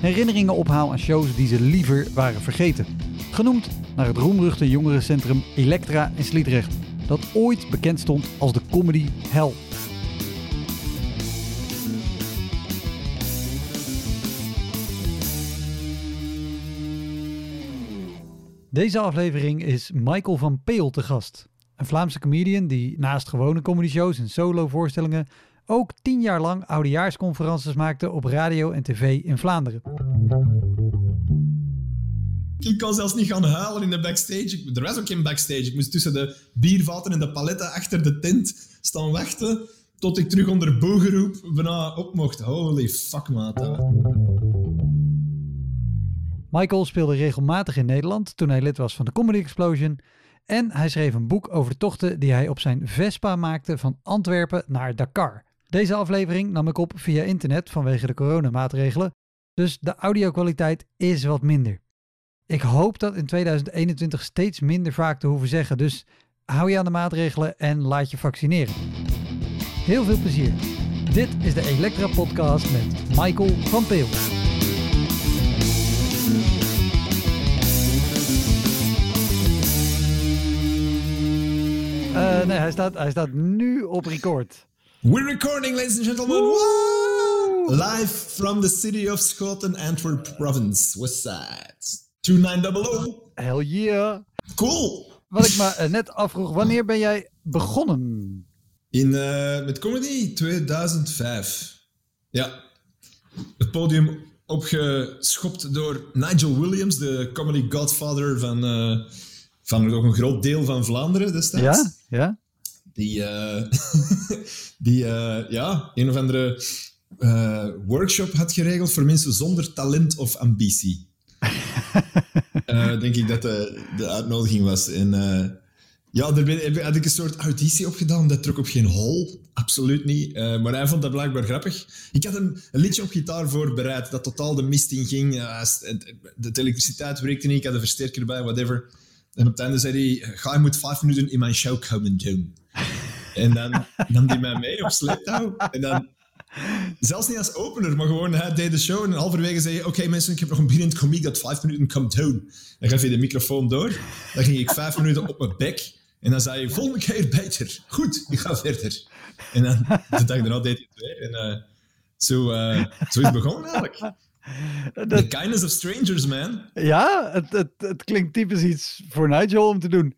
herinneringen ophaal aan shows die ze liever waren vergeten. Genoemd naar het roemruchte jongerencentrum Elektra in Sliedrecht, dat ooit bekend stond als de comedy hell. Deze aflevering is Michael van Peel te gast. Een Vlaamse comedian die naast gewone comedy-shows en solo-voorstellingen ook tien jaar lang oudejaarsconferences maakte op radio en tv in Vlaanderen. Ik kon zelfs niet gaan huilen in de backstage. er was ook geen backstage. Ik moest tussen de biervaten en de paletten achter de tent staan wachten tot ik terug onder boegeroep bijna op mocht. Holy fuck, maat. Michael speelde regelmatig in Nederland toen hij lid was van de Comedy Explosion. En hij schreef een boek over de tochten die hij op zijn Vespa maakte van Antwerpen naar Dakar. Deze aflevering nam ik op via internet vanwege de coronamaatregelen, dus de audiokwaliteit is wat minder. Ik hoop dat in 2021 steeds minder vaak te hoeven zeggen, dus hou je aan de maatregelen en laat je vaccineren. Heel veel plezier. Dit is de Elektra Podcast met Michael van Peel. Uh, nee, hij staat, hij staat nu op record. We're recording, ladies and gentlemen. Woo! Live from the city of Schoten, Antwerp province, West Side. 2900. Hell yeah. Cool. Wat ik me uh, net afvroeg, wanneer ben jij begonnen? In, uh, met comedy 2005. Ja. Het podium opgeschopt door Nigel Williams, de comedy godfather van, uh, van nog een groot deel van Vlaanderen destijds. Ja, ja. Die, uh, die uh, ja, een of andere uh, workshop had geregeld voor mensen zonder talent of ambitie. denk ik dat de, de uitnodiging was. En ja, daar ben, had ik een soort auditie opgedaan. Dat trok op geen hol. Absoluut niet. maar hij vond dat blijkbaar grappig. Ik had een, een, liedje op gitaar voorbereid dat totaal de mist in ging. de elektriciteit werkte niet. Ik had een versterker erbij, whatever. En op het einde zei hij, ga je moet vijf minuten in mijn show komen doen. En dan nam hij mij mee op sleeptouw. En dan, zelfs niet als opener, maar gewoon, hij deed de show en halverwege zei je, oké mensen, ik heb nog een binnen komiek dat vijf minuten komt doen. Dan gaf je de microfoon door. Dan ging ik vijf minuten op mijn bek. En dan zei je, volgende keer beter. Goed, ik ga verder. En dan de dag daarna deed hij het weer. En uh, zo, uh, zo is het begonnen eigenlijk. The kindness of strangers, man. Ja, het, het, het klinkt typisch iets voor Nigel om te doen.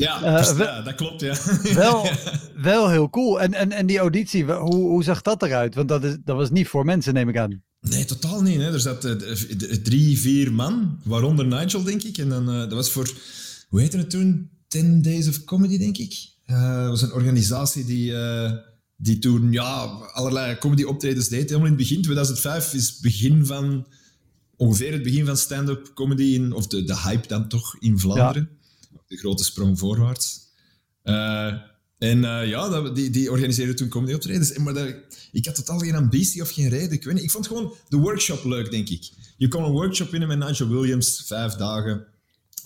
Ja, uh, ja dat klopt, ja. Wel, wel heel cool. En, en, en die auditie, hoe, hoe zag dat eruit? Want dat, is, dat was niet voor mensen, neem ik aan. Nee, totaal niet. Hè. Er zaten uh, drie, vier man, waaronder Nigel, denk ik. En dan, uh, dat was voor, hoe heette het toen? Ten Days of Comedy, denk ik. dat was een organisatie die die toen ja, allerlei comedy-optredens deed. Helemaal in het begin, 2005, is begin van, ongeveer het begin van stand-up comedy, in, of de, de hype dan toch in Vlaanderen. De grote sprong voorwaarts. Uh, en uh, ja, dat, die, die organiseerde toen comedy-optredens. Maar dat, ik had totaal geen ambitie of geen reden. Ik, weet niet, ik vond gewoon de workshop leuk, denk ik. Je kon een workshop winnen met Nigel Williams, vijf dagen.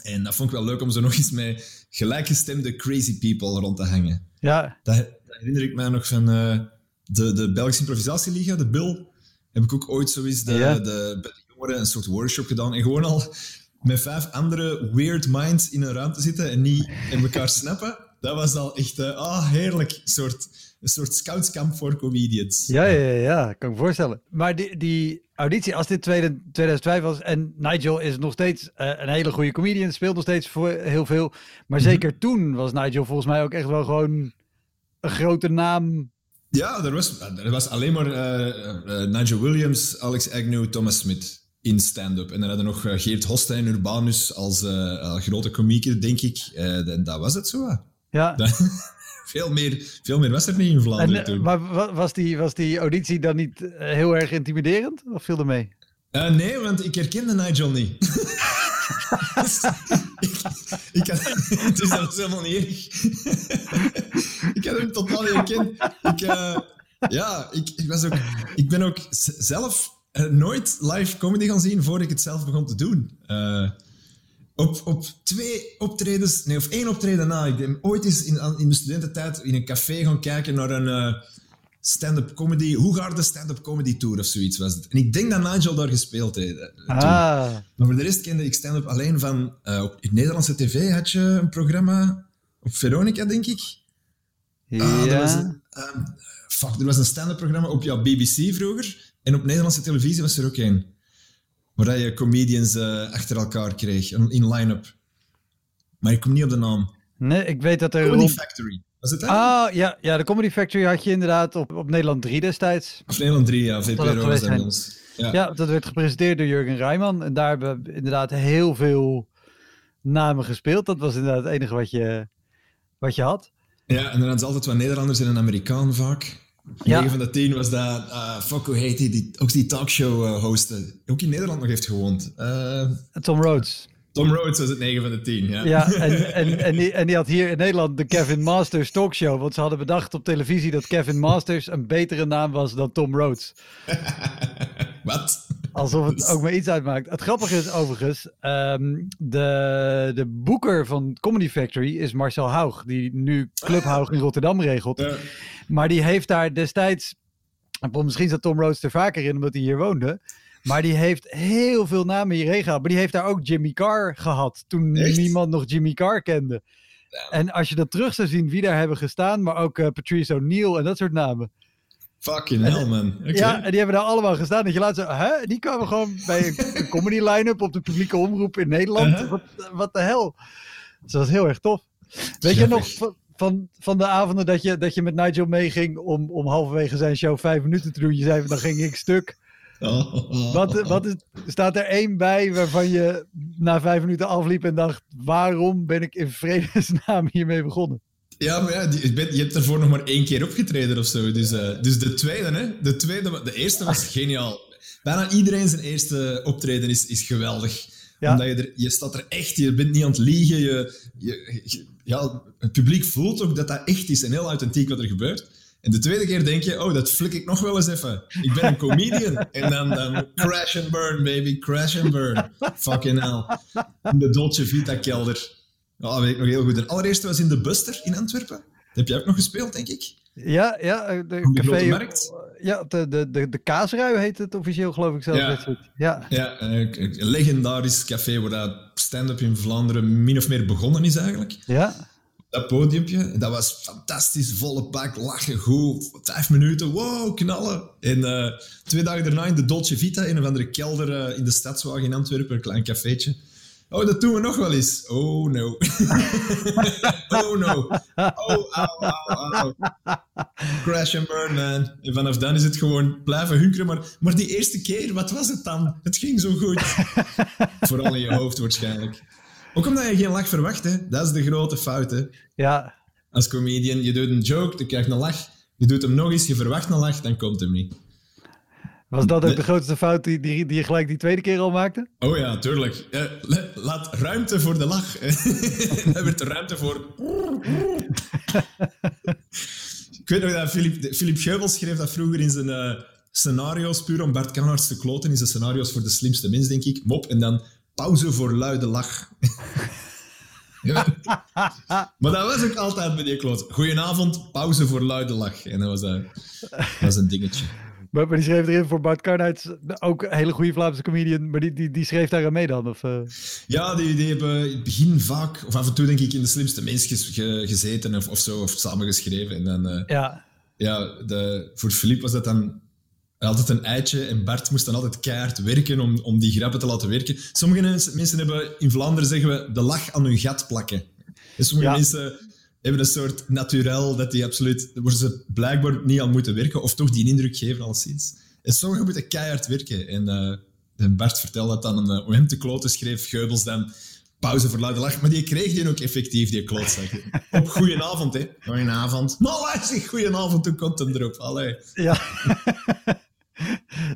En dat vond ik wel leuk om zo nog eens met gelijkgestemde crazy people rond te hangen. Ja. Dat, herinner ik mij nog van uh, de, de Belgische improvisatieliga, de BIL. Heb ik ook ooit zo eens de, de, bij de jongeren een soort workshop gedaan. En gewoon al met vijf andere weird minds in een ruimte zitten en niet in elkaar snappen. dat was al echt, ah, oh, heerlijk. Een soort, een soort scoutskamp voor comedians. Ja, ja, ja, kan ik me voorstellen. Maar die, die auditie, als dit 2005 was en Nigel is nog steeds uh, een hele goede comedian, speelt nog steeds voor heel veel. Maar mhm. zeker toen was Nigel volgens mij ook echt wel gewoon een grote naam. Ja, er was, er was alleen maar uh, Nigel Williams, Alex Agnew, Thomas Smith in stand-up. En dan hadden we nog Geert Hoste en Urbanus als grote komieker, denk ik. en dat was het zo. Ja. veel, meer, veel meer was er niet in Vlaanderen en, toen. Maar was die, was die auditie dan niet heel erg intimiderend? Of viel er mee? nee, want ik herkende Nigel niet. ik, ik had, het is zelfs helemaal niet erg. ik had hem totaal niet herkend. Ik, ja, ik, ik, was ook, ik ben ook zelf nooit live comedy gaan zien voordat ik het zelf begon te doen. Uh, op, op twee optredens, nee, of één optreden na. Ik ben ooit eens in, in de studententijd in een café gaan kijken naar een uh, stand-up comedy. Hoe gaat de stand-up comedy tour of zoiets was het. En ik denk dat Nigel daar gespeeld heeft. Ah. Maar voor de rest kende ik stand-up alleen van. Uh, op Nederlandse tv had je een programma. Op Veronica, denk ik. Ja. Ah, er was een, um, fuck, er was een stand-up programma op ja, BBC vroeger. En op Nederlandse televisie was er ook een. Waar je comedians uh, achter elkaar kreeg, in line-up. Maar ik kom niet op de naam. Nee, ik weet dat er... Comedy Factory. Was het Ah, ja, ja, de Comedy Factory had je inderdaad op, op Nederland 3 destijds. Of Nederland 3, ja. VPRO was dat ja. ja, dat werd gepresenteerd door Jurgen Rijman. En daar hebben we inderdaad heel veel namen gespeeld. Dat was inderdaad het enige wat je, wat je had. Ja, en dan hadden ze altijd wat Nederlanders en een Amerikaan vaak. Ja. 9 van de 10 was dat, uh, fuck, hoe heet die, die ook die talkshow uh, hosten. Ook in Nederland nog heeft gewoond. Uh, Tom Rhodes. Tom Rhodes was het 9 van de 10, ja. Ja, en, en, en, die, en die had hier in Nederland de Kevin Masters talkshow. Want ze hadden bedacht op televisie dat Kevin Masters een betere naam was dan Tom Rhodes. Wat? Alsof het ook maar iets uitmaakt. Het grappige is overigens, um, de, de boeker van Comedy Factory is Marcel Haug, die nu Club Haug in Rotterdam regelt. Ja. Maar die heeft daar destijds, misschien zat Tom Rhodes er vaker in omdat hij hier woonde. Maar die heeft heel veel namen hierheen gehad. Maar die heeft daar ook Jimmy Carr gehad. Toen niemand nog Jimmy Carr kende. En als je dat terug zou zien wie daar hebben gestaan. Maar ook uh, Patrice O'Neill en dat soort namen. Fucking hell, man. Ja, en die hebben daar allemaal gestaan. Dat je laat zo, hè? Die kwamen gewoon bij een, comedy line-up op de publieke omroep in Nederland. Uh-huh. Wat de hel. Dus dat was heel erg tof. Weet je nog van, van de avonden dat je, dat je met Nigel meeging om, om halverwege zijn show vijf minuten te doen? Je zei, dan ging ik stuk. Oh. Wat, wat is, staat er één bij waarvan je na vijf minuten afliep en dacht: waarom ben ik in vredesnaam hiermee begonnen? Ja, maar ja, je hebt ervoor nog maar één keer opgetreden of zo. Dus, uh, dus de tweede, hè? De, tweede, de eerste was geniaal. Bijna iedereen zijn eerste optreden is, is geweldig. Ja. Omdat je, er, je staat er echt, je bent niet aan het liegen. Je, je, ja, het publiek voelt ook dat dat echt is en heel authentiek wat er gebeurt. En de tweede keer denk je, oh, dat flik ik nog wel eens even. Ik ben een comedian. en dan, dan crash and burn, baby. Crash and burn. Fucking hell. In de Dolce Vita kelder. Ja, weet ik nog heel goed. De allereerste was in de Buster in Antwerpen. Dat heb jij ook nog gespeeld, denk ik? Ja, ja. De, de café, markt. Ja, de, de, de, de Kaasrui heet het officieel, geloof ik zelf. Ja, ja. ja een legendarisch café waar dat stand-up in Vlaanderen min of meer begonnen is eigenlijk. Ja dat podiumpje. Dat was fantastisch, volle pak, lachen goed. Vijf minuten, wow, knallen. En uh, twee dagen daarna in de Dolce Vita, in een of andere kelder uh, in de Stadswagen in Antwerpen, een klein cafeetje. Oh, dat doen we nog wel eens. Oh, no. oh, no. Oh, au, au, au. Crash and burn, man. En vanaf dan is het gewoon blijven hunkeren. Maar, maar die eerste keer, wat was het dan? Het ging zo goed. Vooral in je hoofd waarschijnlijk. Ook omdat je geen lach verwacht, hè. Dat is de grote fout, hè. Ja. Als comedian, je doet een joke, je krijgt een lach. Je doet hem nog eens, je verwacht een lach, dan komt hem niet. Was dat ook de grootste fout die, die, die je gelijk die tweede keer al maakte? Oh ja, tuurlijk. laat ruimte voor de lach. Er werd ruimte voor... Ik weet nog dat Philip, Philip Geubels schreef dat vroeger in zijn uh, scenario's, puur om Bart Kanarts te kloten, in zijn scenario's voor de slimste mens, denk ik. Mop, en dan pauze voor luide lach. maar dat was ook altijd bij die kloot. Goedenavond, pauze voor luide lach. En dat was, uh, dat was een dingetje. Maar, maar die schreef erin voor Bart Karnhuis, ook een hele goede Vlaamse comedian, maar die, die, die schreef daar aan mee dan? Of, uh... Ja, die, die hebben in het begin vaak, of af en toe denk ik, in de slimste mensen gezeten of, of zo, of samengeschreven. En dan, uh, ja. Ja, de, voor Filip was dat dan altijd een eitje en Bart moest dan altijd keihard werken om, om die grappen te laten werken. Sommige mensen hebben, in Vlaanderen zeggen we, de lach aan hun gat plakken. En sommige mensen hebben een soort naturel dat die absoluut... Worden ze blijkbaar niet aan moeten werken, of toch die indruk geven alleszins. En sommigen moeten keihard werken. En, uh, Bart vertelde dat dan, uh, om hem te kloten schreef Geubels dan pauze voor luide lach. Maar die kreeg die ook effectief, die klootzak. Op goedenavond, hè. Goedenavond. Nou, hij zegt goedenavond, toen komt hem erop. Allee. Ja.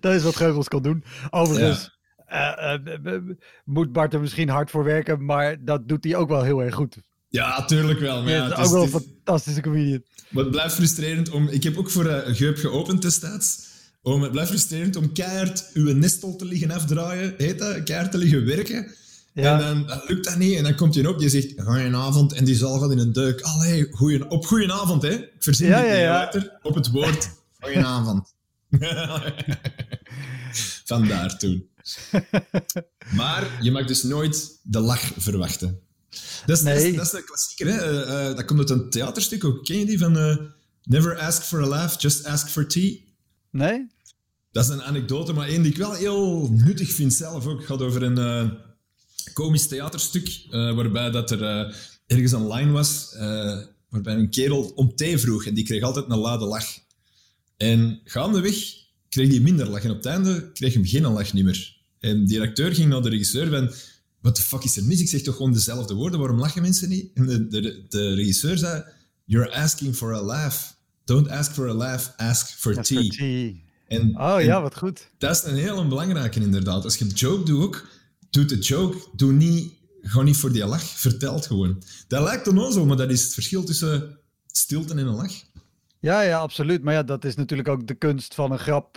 dat is wat Geubels kon doen. Overigens... Uh, moet Bart er misschien hard voor werken, maar dat doet hij ook wel heel erg goed. Ja, tuurlijk wel. Maar ja, het is ook wel een fantastische comedian. Maar het blijft frustrerend om... Ik heb ook voor uh, Geup geopend destijds. Om, het blijft frustrerend om keihard uw nestel te liggen afdraaien. Heet dat? Keihard te liggen werken. Ja. En dan, lukt dat niet. En dan komt hij op, die zegt, goedenavond. En die zal gaat in een duik. Allee, goeie, op goedenavond, hè. Ik verzin ja, ja, ja. op het woord goedenavond. Vandaar toen. maar je mag dus nooit de lach verwachten. Dat is, nee. dat, is, de klassieker. Hè? Uh, dat komt uit een theaterstuk ook. Ken je die van uh, Never ask for a laugh, just ask for tea? Nee. Dat is een anekdote, maar één die ik wel heel nuttig vind zelf ook. Het gaat over een komisch theaterstuk, waarbij dat er ergens een line was, waarbij een kerel om thee vroeg en die kreeg altijd een lade lach. En gaandeweg kreeg hij minder lach en op het einde kreeg hem geen lach meer. En die acteur ging naar de regisseur van wat de fuck is er mis? Ik zeg toch gewoon dezelfde woorden, waarom lachen mensen niet? En de, de, de regisseur zei, you're asking for a laugh. Don't ask for a laugh, ask for tea. En, oh ja, wat goed. Dat is een hele belangrijke inderdaad. Als je een joke doet ook, doe de joke, doe niet, gewoon niet voor die lach, vertel het gewoon. Dat lijkt dan zo, maar dat is het verschil tussen stilte en een lach. Ja, ja, absoluut. Maar ja, dat is natuurlijk ook de kunst van een grap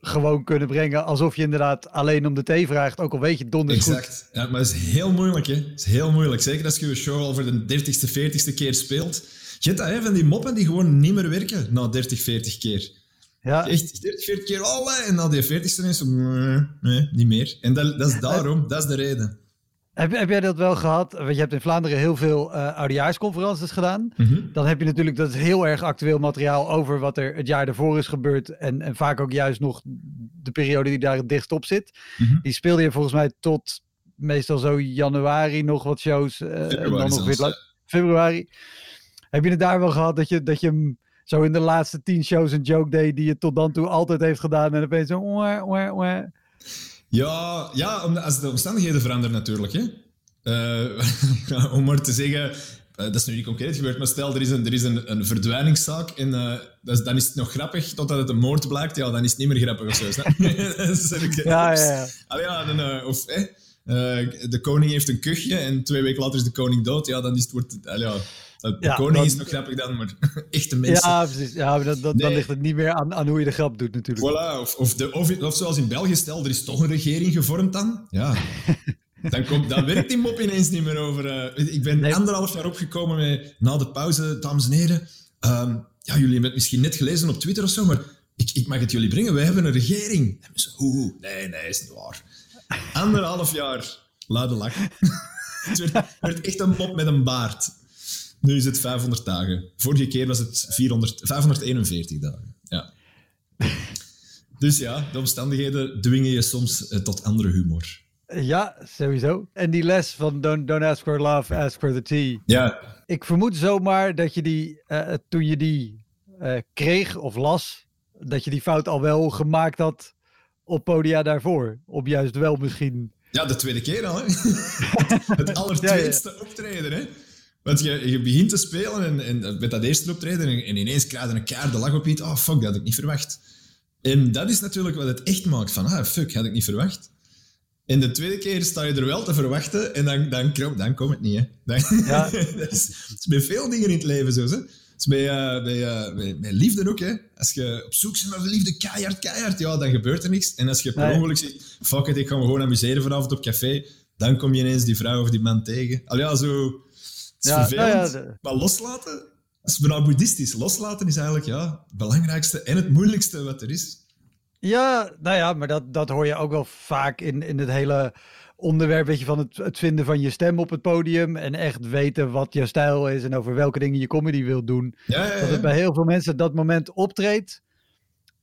gewoon kunnen brengen. Alsof je inderdaad alleen om de thee vraagt. Ook al weet je donders exact. goed. Ja, maar het is heel moeilijk, hè. Het is heel moeilijk. Zeker als je je show al voor de dertigste, veertigste keer speelt. Je hebt dat, hè, van die moppen die gewoon niet meer werken na 30, 40 keer. Ja. Echt 30, 40 keer, alle, en na die 40ste is nee, nee, niet meer. En dat, dat is daarom, dat is de reden. Heb, heb jij dat wel gehad? Want je hebt in Vlaanderen heel veel uh, oudejaarsconferences gedaan. Mhm. Dan heb je natuurlijk, dat is heel erg actueel materiaal over wat er het jaar ervoor is gebeurd. En, en vaak ook juist nog de periode die daar het dichtst op zit. Mhm. Die speelde je volgens mij tot meestal zo januari nog wat shows. Uh, en dan nog weer februari. Heb je het daar wel gehad dat je, dat je zo in de laatste tien shows een joke deed die je tot dan toe altijd heeft gedaan en opeens zo... Ja, ja als de omstandigheden veranderen natuurlijk. Hè. Uh, om maar te zeggen, uh, dat is nu niet concreet gebeurd, maar stel er is een, er is een, een verdwijningszaak en uh, is, dan is het nog grappig totdat het een moord blijkt, ja, dan is het niet meer grappig of zo. ja, ja, ja. Allee, ja dan, of de koning heeft een kuchje en twee weken later is de koning dood, ja, dan is het, wordt, allee, ja, de koning is nog grappig dan, maar echte mensen. Ja, precies. Ja, dat, dat, dan ligt het niet meer aan, aan hoe je de grap doet, natuurlijk. Voilà, of, of, de, of, of zoals in België, stel, er is toch een regering gevormd dan. Ja. Dan, komt, dan werkt die mop ineens niet meer over. Uh, ik ben anderhalf jaar opgekomen met, na de pauze, dames en heren. Um, ja, jullie hebben het misschien net gelezen op Twitter of zo, maar ik, ik mag het jullie brengen. Wij hebben een regering. Oeh, nee, nee, is niet waar. Anderhalf jaar, luide lach. het werd echt een mop met een baard. Nu is het 500 dagen. Vorige keer was het 400, 541 dagen. Ja. Dus ja, de omstandigheden dwingen je soms eh, tot andere humor. Ja, sowieso. En die les van don't, don't ask for love, ask for the tea. Ja. Ik vermoed zomaar dat je die, uh, toen je die uh, kreeg of las, dat je die fout al wel gemaakt had op podia daarvoor. Op juist wel misschien... Ja, de tweede keer al, hè? het allertweetste ja, optreden, hè? Want je, je begint te spelen en, en met dat eerste optreden en, en ineens krijg je een kaart de lach op iets. Oh, fuck, dat had ik niet verwacht. En dat is natuurlijk wat het echt maakt van, ah, fuck, had ik niet verwacht. En de tweede keer sta je er wel te verwachten en dan, dan, dan komt het niet. Hè. Dan, ja. dat is, het is bij veel dingen in het leven zo. Hè. Het is bij, uh, bij, uh, bij, bij, liefde ook. Hè. Als je op zoek bent naar de liefde, keihard, keihard, ja, dan gebeurt er niks. En als je per nee. ongeluk zegt, fuck it, ik ga me gewoon amuseren vanavond op café, dan kom je ineens die vrouw of die man tegen. Al ja, zo is ja, vervelend. Nou ja, Maar loslaten, dat is bijna boeddhistisch. Loslaten is eigenlijk ja, het belangrijkste en het moeilijkste wat er is. Ja, nou ja, maar dat, dat hoor je ook wel vaak in, in het hele onderwerp weet je, van het, het vinden van je stem op het podium. En echt weten wat je stijl is en over welke dingen je comedy wilt doen. Ja, ja, Dat het bij heel veel mensen dat moment optreedt.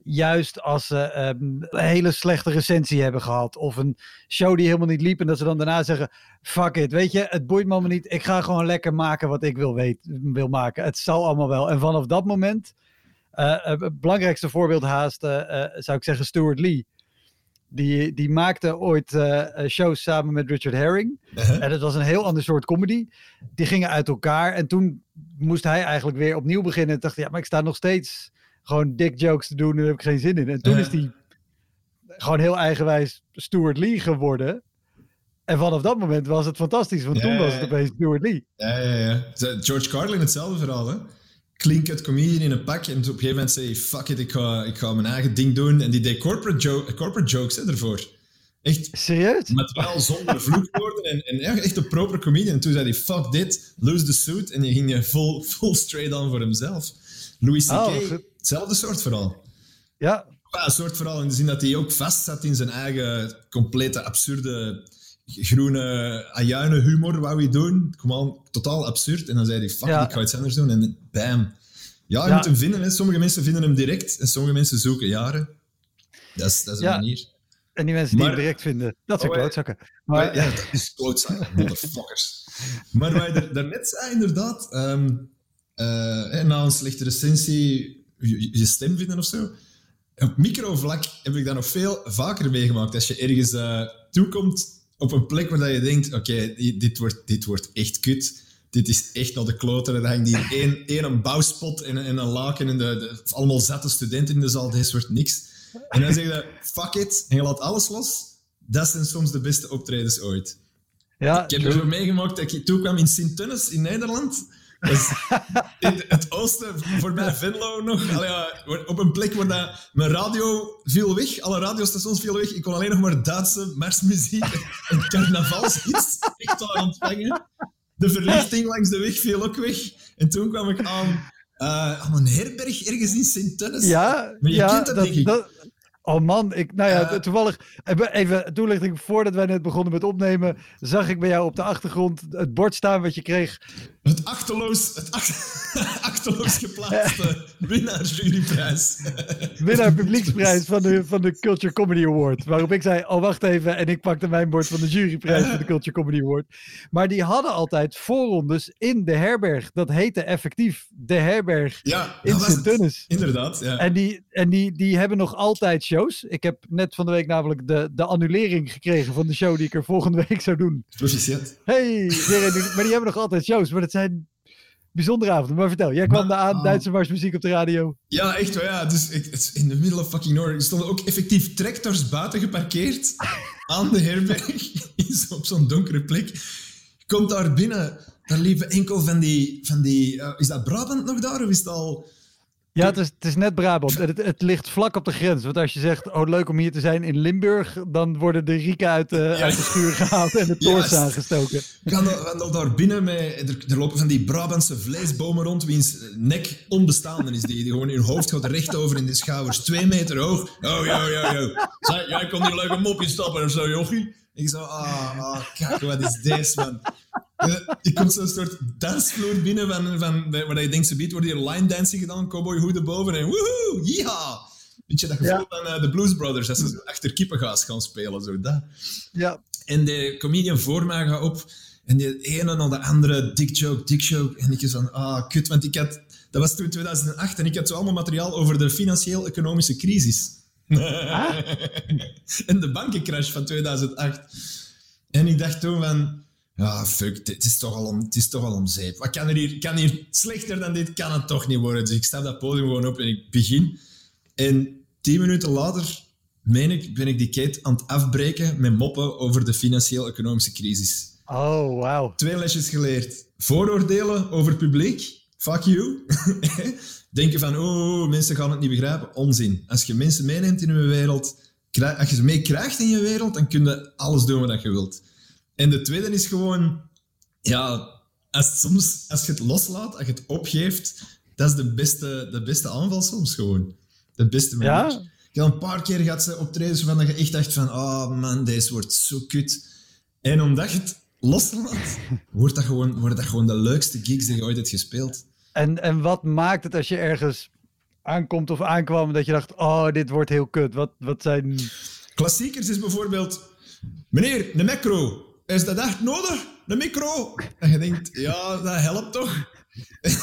Juist als ze ehm, een hele slechte recensie hebben gehad. Of een show die helemaal niet liep. En dat ze dan daarna zeggen: Fuck it, weet je, het boeit me allemaal niet. Ik ga gewoon lekker maken wat ik wil, weet, wil maken. Het zal allemaal wel. En vanaf dat moment. eh, eh, het belangrijkste voorbeeld haast, eh, zou ik zeggen, Stuart Lee. Die, die maakte ooit shows samen met Richard Herring. Uh-huh. En het was een heel ander soort comedy. Die gingen uit elkaar. En toen moest hij eigenlijk weer opnieuw beginnen. En dacht ja, maar ik sta nog steeds gewoon dick jokes te doen. En daar heb ik geen zin in. En toen is hij gewoon heel eigenwijs Stuart Lee geworden. En vanaf dat moment was het fantastisch. Want Ja, toen was het opeens Stuart Lee. Ja, ja, ja. George Carlin hetzelfde verhaal, hè? Cut comedian in een pak. En op een gegeven moment zei hij, fuck it, ik ga, ik ga mijn eigen ding doen. En die deed corporate, jo- corporate jokes hè, ervoor. Echt, Serieus? met wel zonder vloekwoorden. En, en echt een proper comedian. En toen zei hij, fuck dit, lose the suit. En je ging je full, full straight on voor hemzelf. Louis C.K., Oh. Hetzelfde soort verhaal. Ja, Ja, een soort verhaal in de zin dat hij ook vast zat in zijn eigen complete absurde groene ajuinen humor wou hij doen. Gewoon totaal absurd. En dan zei hij, fuck, Ja. ik ga iets anders doen. En bam. Ja, je Ja. moet hem vinden. Hè. Sommige mensen vinden hem direct en sommige mensen zoeken jaren. Dat is, dat is een manier. en die mensen die Maar- hem direct vinden. Dat zijn Oh, klootzakken. Maar, ja, dat is klootzakken, motherfuckers. Maar wat je daar- daarnet zei, inderdaad, ehm, eh, na een slechte recensie, je, je stem vinden of zo. Op microvlak heb ik dat nog veel vaker meegemaakt. Als je ergens eh, toekomt op een plek waar dat je denkt, oké, di- dit, wordt, dit wordt echt kut. Dit is echt naar de kloten. Er hangt hier één, één een bouwspot en, en een laken en de, de- allemaal zette studenten in de zaal. Dit wordt niks. En dan zeg je, fuck it, en je laat alles los. Dat zijn soms de beste optredens ooit. ja, Ik heb er zo meegemaakt dat ik toekwam in Sint-Tunis in Nederland. Dat is in het oosten, voorbij Venlo nog. Allee, ja, op een plek waar dat, mijn radio viel weg. Alle radiostations vielen weg. Ik kon alleen nog maar Duitse marsmuziek en carnavalshits echt daar ontvangen. De verlichting langs de weg viel ook weg. En toen kwam ik aan, eh, aan een herberg ergens in Sint-Tunis. Ja, Maar je ja, kent dat, denk ik. Oh man, ik, nou ja, Eh. toevallig, even- toelichting, voordat wij net begonnen met opnemen, zag ik bij jou op de achtergrond het bord staan wat je kreeg. Het achterloos, het ach- achterloos geplaatste winnaar juryprijs. Winnaar publieksprijs van de, van de Culture Comedy Award. Waarop ik zei, oh wacht even, en ik pakte mijn bord van de juryprijs van de Culture Comedy Award. Maar die hadden altijd voorrondes in de herberg. Dat heette effectief de herberg Ja, in. Sint-Tunis. Inderdaad, ja. En, die, en die, die hebben nog altijd shows. Ik heb net van de week namelijk de, de annulering gekregen van de show die ik er volgende week zou doen. Proficiat. Hey, maar die hebben nog altijd shows. Maar dat zijn bijzondere avonden. Maar vertel, jij kwam daar aan. Duitse marsmuziek op de radio. Ja, echt wel, ja. Dus ik, het in the middle of fucking nowhere. Er stonden ook effectief tractors buiten geparkeerd aan de herberg, op zo'n donkere plek. Komt daar binnen, daar liepen enkel van die... Van die eh, is dat Brabant nog daar, of is het al... Ja, het is, het is net Brabant. Het, het ligt vlak op de grens. Want als je zegt, oh leuk om hier te zijn in Limburg, dan worden de rieken uit de, uit de schuur gehaald en de toorts aangestoken. We gaan, gaan daar binnen met... Er, er lopen van die Brabantse vleesbomen rond, wiens nek onbestaande is. Die, die gewoon hun hoofd gaat recht over in de schouders. Twee meter hoog. Oh, ja, ja, ja. Jij kon hier leuk een mopje stappen of zo, jochie. Ik zo, ah, ah, kijk, wat is deze, man. Eh, Je komt zo'n soort dansvloer binnen van, van, waar je denkt, ze biedt, wordt hier line dancing gedaan, cowboyhoeden boven en woehoe, yeehaw. Weet je, dat gevoel Ja. van eh, de Blues Brothers, dat ze zo achter kippengaas gaan spelen, zo dat. Ja, En de comedian voor mij gaat op. En de ene naar de andere, dick joke, dick joke. En ik is van, ah, kut. Want ik had... Dat was toen 2008 en ik had zo allemaal materiaal over de financieel-economische crisis. en de bankencrash van 2008. En ik dacht toen van... Ja, fuck, dit is toch al om, het is toch al om zeep. Wat kan er hier, kan hier slechter dan dit? Kan het toch niet worden? Dus ik stap dat podium gewoon op en ik begin. En tien minuten later, meen ik, ben ik die kate aan het afbreken met moppen over de financieel-economische crisis. oh wauw. Twee lesjes geleerd. Vooroordelen over publiek. Fuck you. Denken van, oh, mensen gaan het niet begrijpen. Onzin. Als je mensen meeneemt in je wereld, als je ze meekrijgt in je wereld, dan kun je alles doen wat je wilt. En de tweede is gewoon, ja, als, soms, als je het loslaat, als je het opgeeft, dat is de beste, de beste aanval soms gewoon. De beste manier. Ja? Een paar keer gehad ze optredens van dat je echt dacht van, oh man, deze wordt zo kut. En omdat je het loslaat, wordt dat gewoon, wordt dat gewoon de leukste gigs die je ooit hebt gespeeld. En, en wat maakt het als je ergens aankomt of aankwam dat je dacht, oh, dit wordt heel kut? Wat, wat zijn... Klassiekers is bijvoorbeeld, meneer, de macro, is dat echt nodig? De micro? En je denkt, ja, dat helpt toch?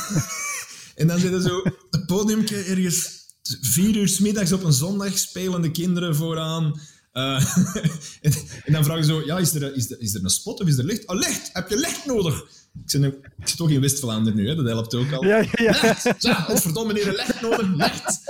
en dan zitten zo het podium ergens vier uur middags op een zondag, spelende kinderen vooraan. Uh, en, en, dan vragen ze zo, ja, is er, is, er, is er een spot of is er licht? Oh, licht! Heb je licht nodig? Ik, zit, ik zit toch in West-Vlaanderen nu, hè? dat helpt ook al. Ja, ja, ja. Licht! Ja, verdomme meneer, licht nodig, licht!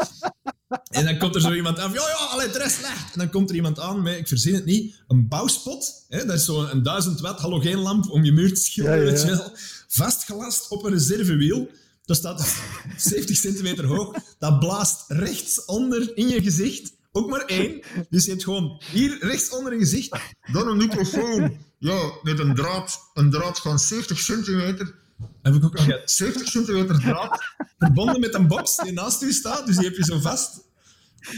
En dan komt er zo iemand aan, ja, ja, alleen de rest licht. En dan komt er iemand aan met, ik verzin het niet, een bouwspot. Hè? Dat is zo'n een 1000 watt halogeenlamp om je muur te schilderen, ja, ja. Vastgelast op een reservewiel. Dat staat 70 centimeter hoog. Dat blaast rechtsonder in je gezicht. Ook maar één. Dus je hebt gewoon hier rechtsonder je gezicht. Dan een microfoon. Ja, met een draad, een draad van 70 centimeter. Heb ik ook al 70 centimeter draad. Verbonden met een box die naast u staat. Dus die heb je zo vast.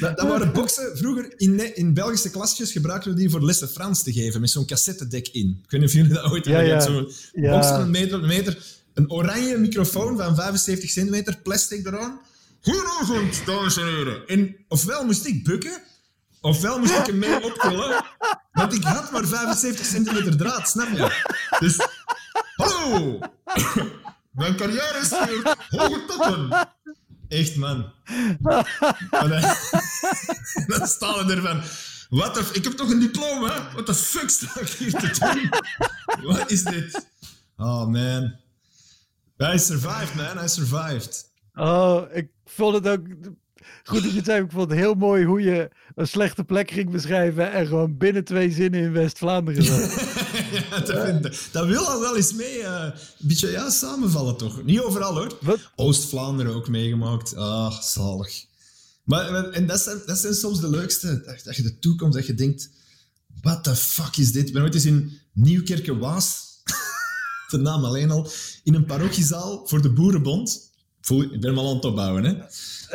Dat, dat waren boxen. Vroeger in, in Belgische klasjes gebruikten we die voor lessen Frans te geven. Met zo'n cassettedek in. Ik weet niet of jullie dat ooit hebben. Ja, Zo'n ja. box van een meter op een meter. Een oranje microfoon van 75 centimeter, plastic eraan. Goedenavond, dames en heren. En ofwel moest ik bukken, ofwel moest ik hem mee optillen. Want ik had maar 75 centimeter draad, snap je? Dus, hallo! Mijn carrière is weer hoge toppen. Echt, man. Dan, staan we ervan. Wat ik heb toch een diploma? Wat de fuck sta ik hier te doen? Wat is dit? Oh, man. Hij survived, man. Hij survived. Oh, ik vond het ook... Goed dat je het zei. Ik vond het heel mooi hoe je een slechte plek ging beschrijven en gewoon binnen twee zinnen in West-Vlaanderen zat. ja, dat, dat, wil al wel eens mee. Uh, een beetje ja, samenvallen toch? Niet overal hoor. Oost-Vlaanderen ook meegemaakt. Ah, zalig. Maar, en dat zijn, dat zijn soms de leukste. Dat, dat je de toekomst, dat je denkt... What the fuck is dit? Ik ben ooit eens in Nieuwkerke-Waas de naam alleen al, in een parochiezaal voor de Boerenbond. Voel, ik ben hem al aan het opbouwen, hè?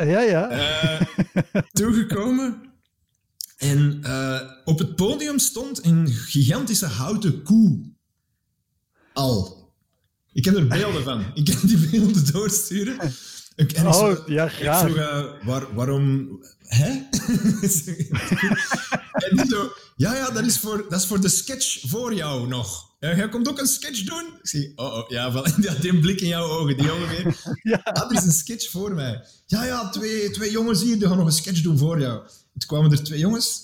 Ja, ja. Uh, toegekomen. En uh, op het podium stond een gigantische houten koe. Al. Ik heb er beelden van. Ik kan die beelden doorsturen. Ik, oh, ja, graag. Ik vroeg, uh, waar, waarom... Hè? en die zo... Ja, ja, dat is, voor, dat is voor de sketch voor jou nog. Ja, jij komt ook een sketch doen? Ik zie, oh, oh ja, wel, die, die blik in jouw ogen, die jongen weer. ja. Ah, er is een sketch voor mij. Ja, ja, twee, twee jongens hier, die gaan nog een sketch doen voor jou. Toen kwamen er twee jongens,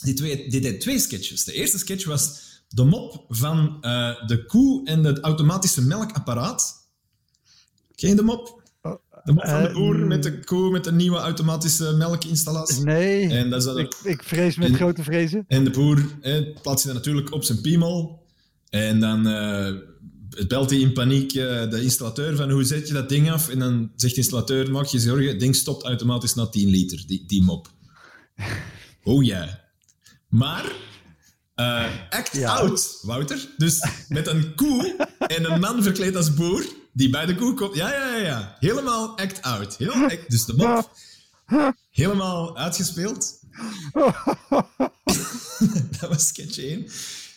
die, twee, die deden twee sketches. De eerste sketch was de mop van uh, de koe en het automatische melkapparaat. Ken je de mop? De mop van de boer uh, met de koe met de nieuwe automatische melkinstallatie. Nee, en dat is dat ik, ik vrees met en, grote vrezen. En de boer eh, plaatst hij natuurlijk op zijn piemel en dan uh, belt hij in paniek uh, de installateur van hoe zet je dat ding af? En dan zegt de installateur, maak je zorgen, het ding stopt automatisch na 10 liter, die, die mop. oh ja. Yeah. Maar, uh, act ja. out, Wouter. Dus met een koe en een man verkleed als boer, die bij de koe komt. Ja, ja, ja, ja. Helemaal act out. Heel act, dus de mop helemaal uitgespeeld. dat was sketch 1.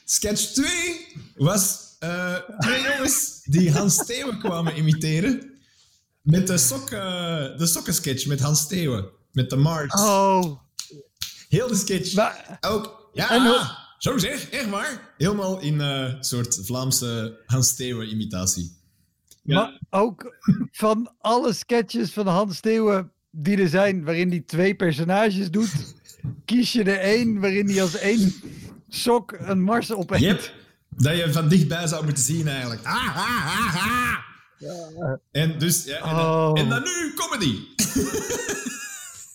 Sketch 2 was uh, twee jongens die Hans Steeuwen kwamen imiteren. Met de, sokken, de sokkensketch met Hans Steeuwen. Met de Mars. Oh. Heel de sketch. Maar, ook, ja, zo zeg, echt waar. Helemaal in een uh, soort Vlaamse Hans Steeuwen imitatie. Ja. Maar ook van alle sketches van Hans Steeuwen die er zijn, waarin hij twee personages doet, kies je er één waarin hij als één sok een mars op Yep. Dat je van dichtbij zou moeten zien eigenlijk. Ah, ah, ah, ja. En dus, ja, en, oh. en, dan nu comedy.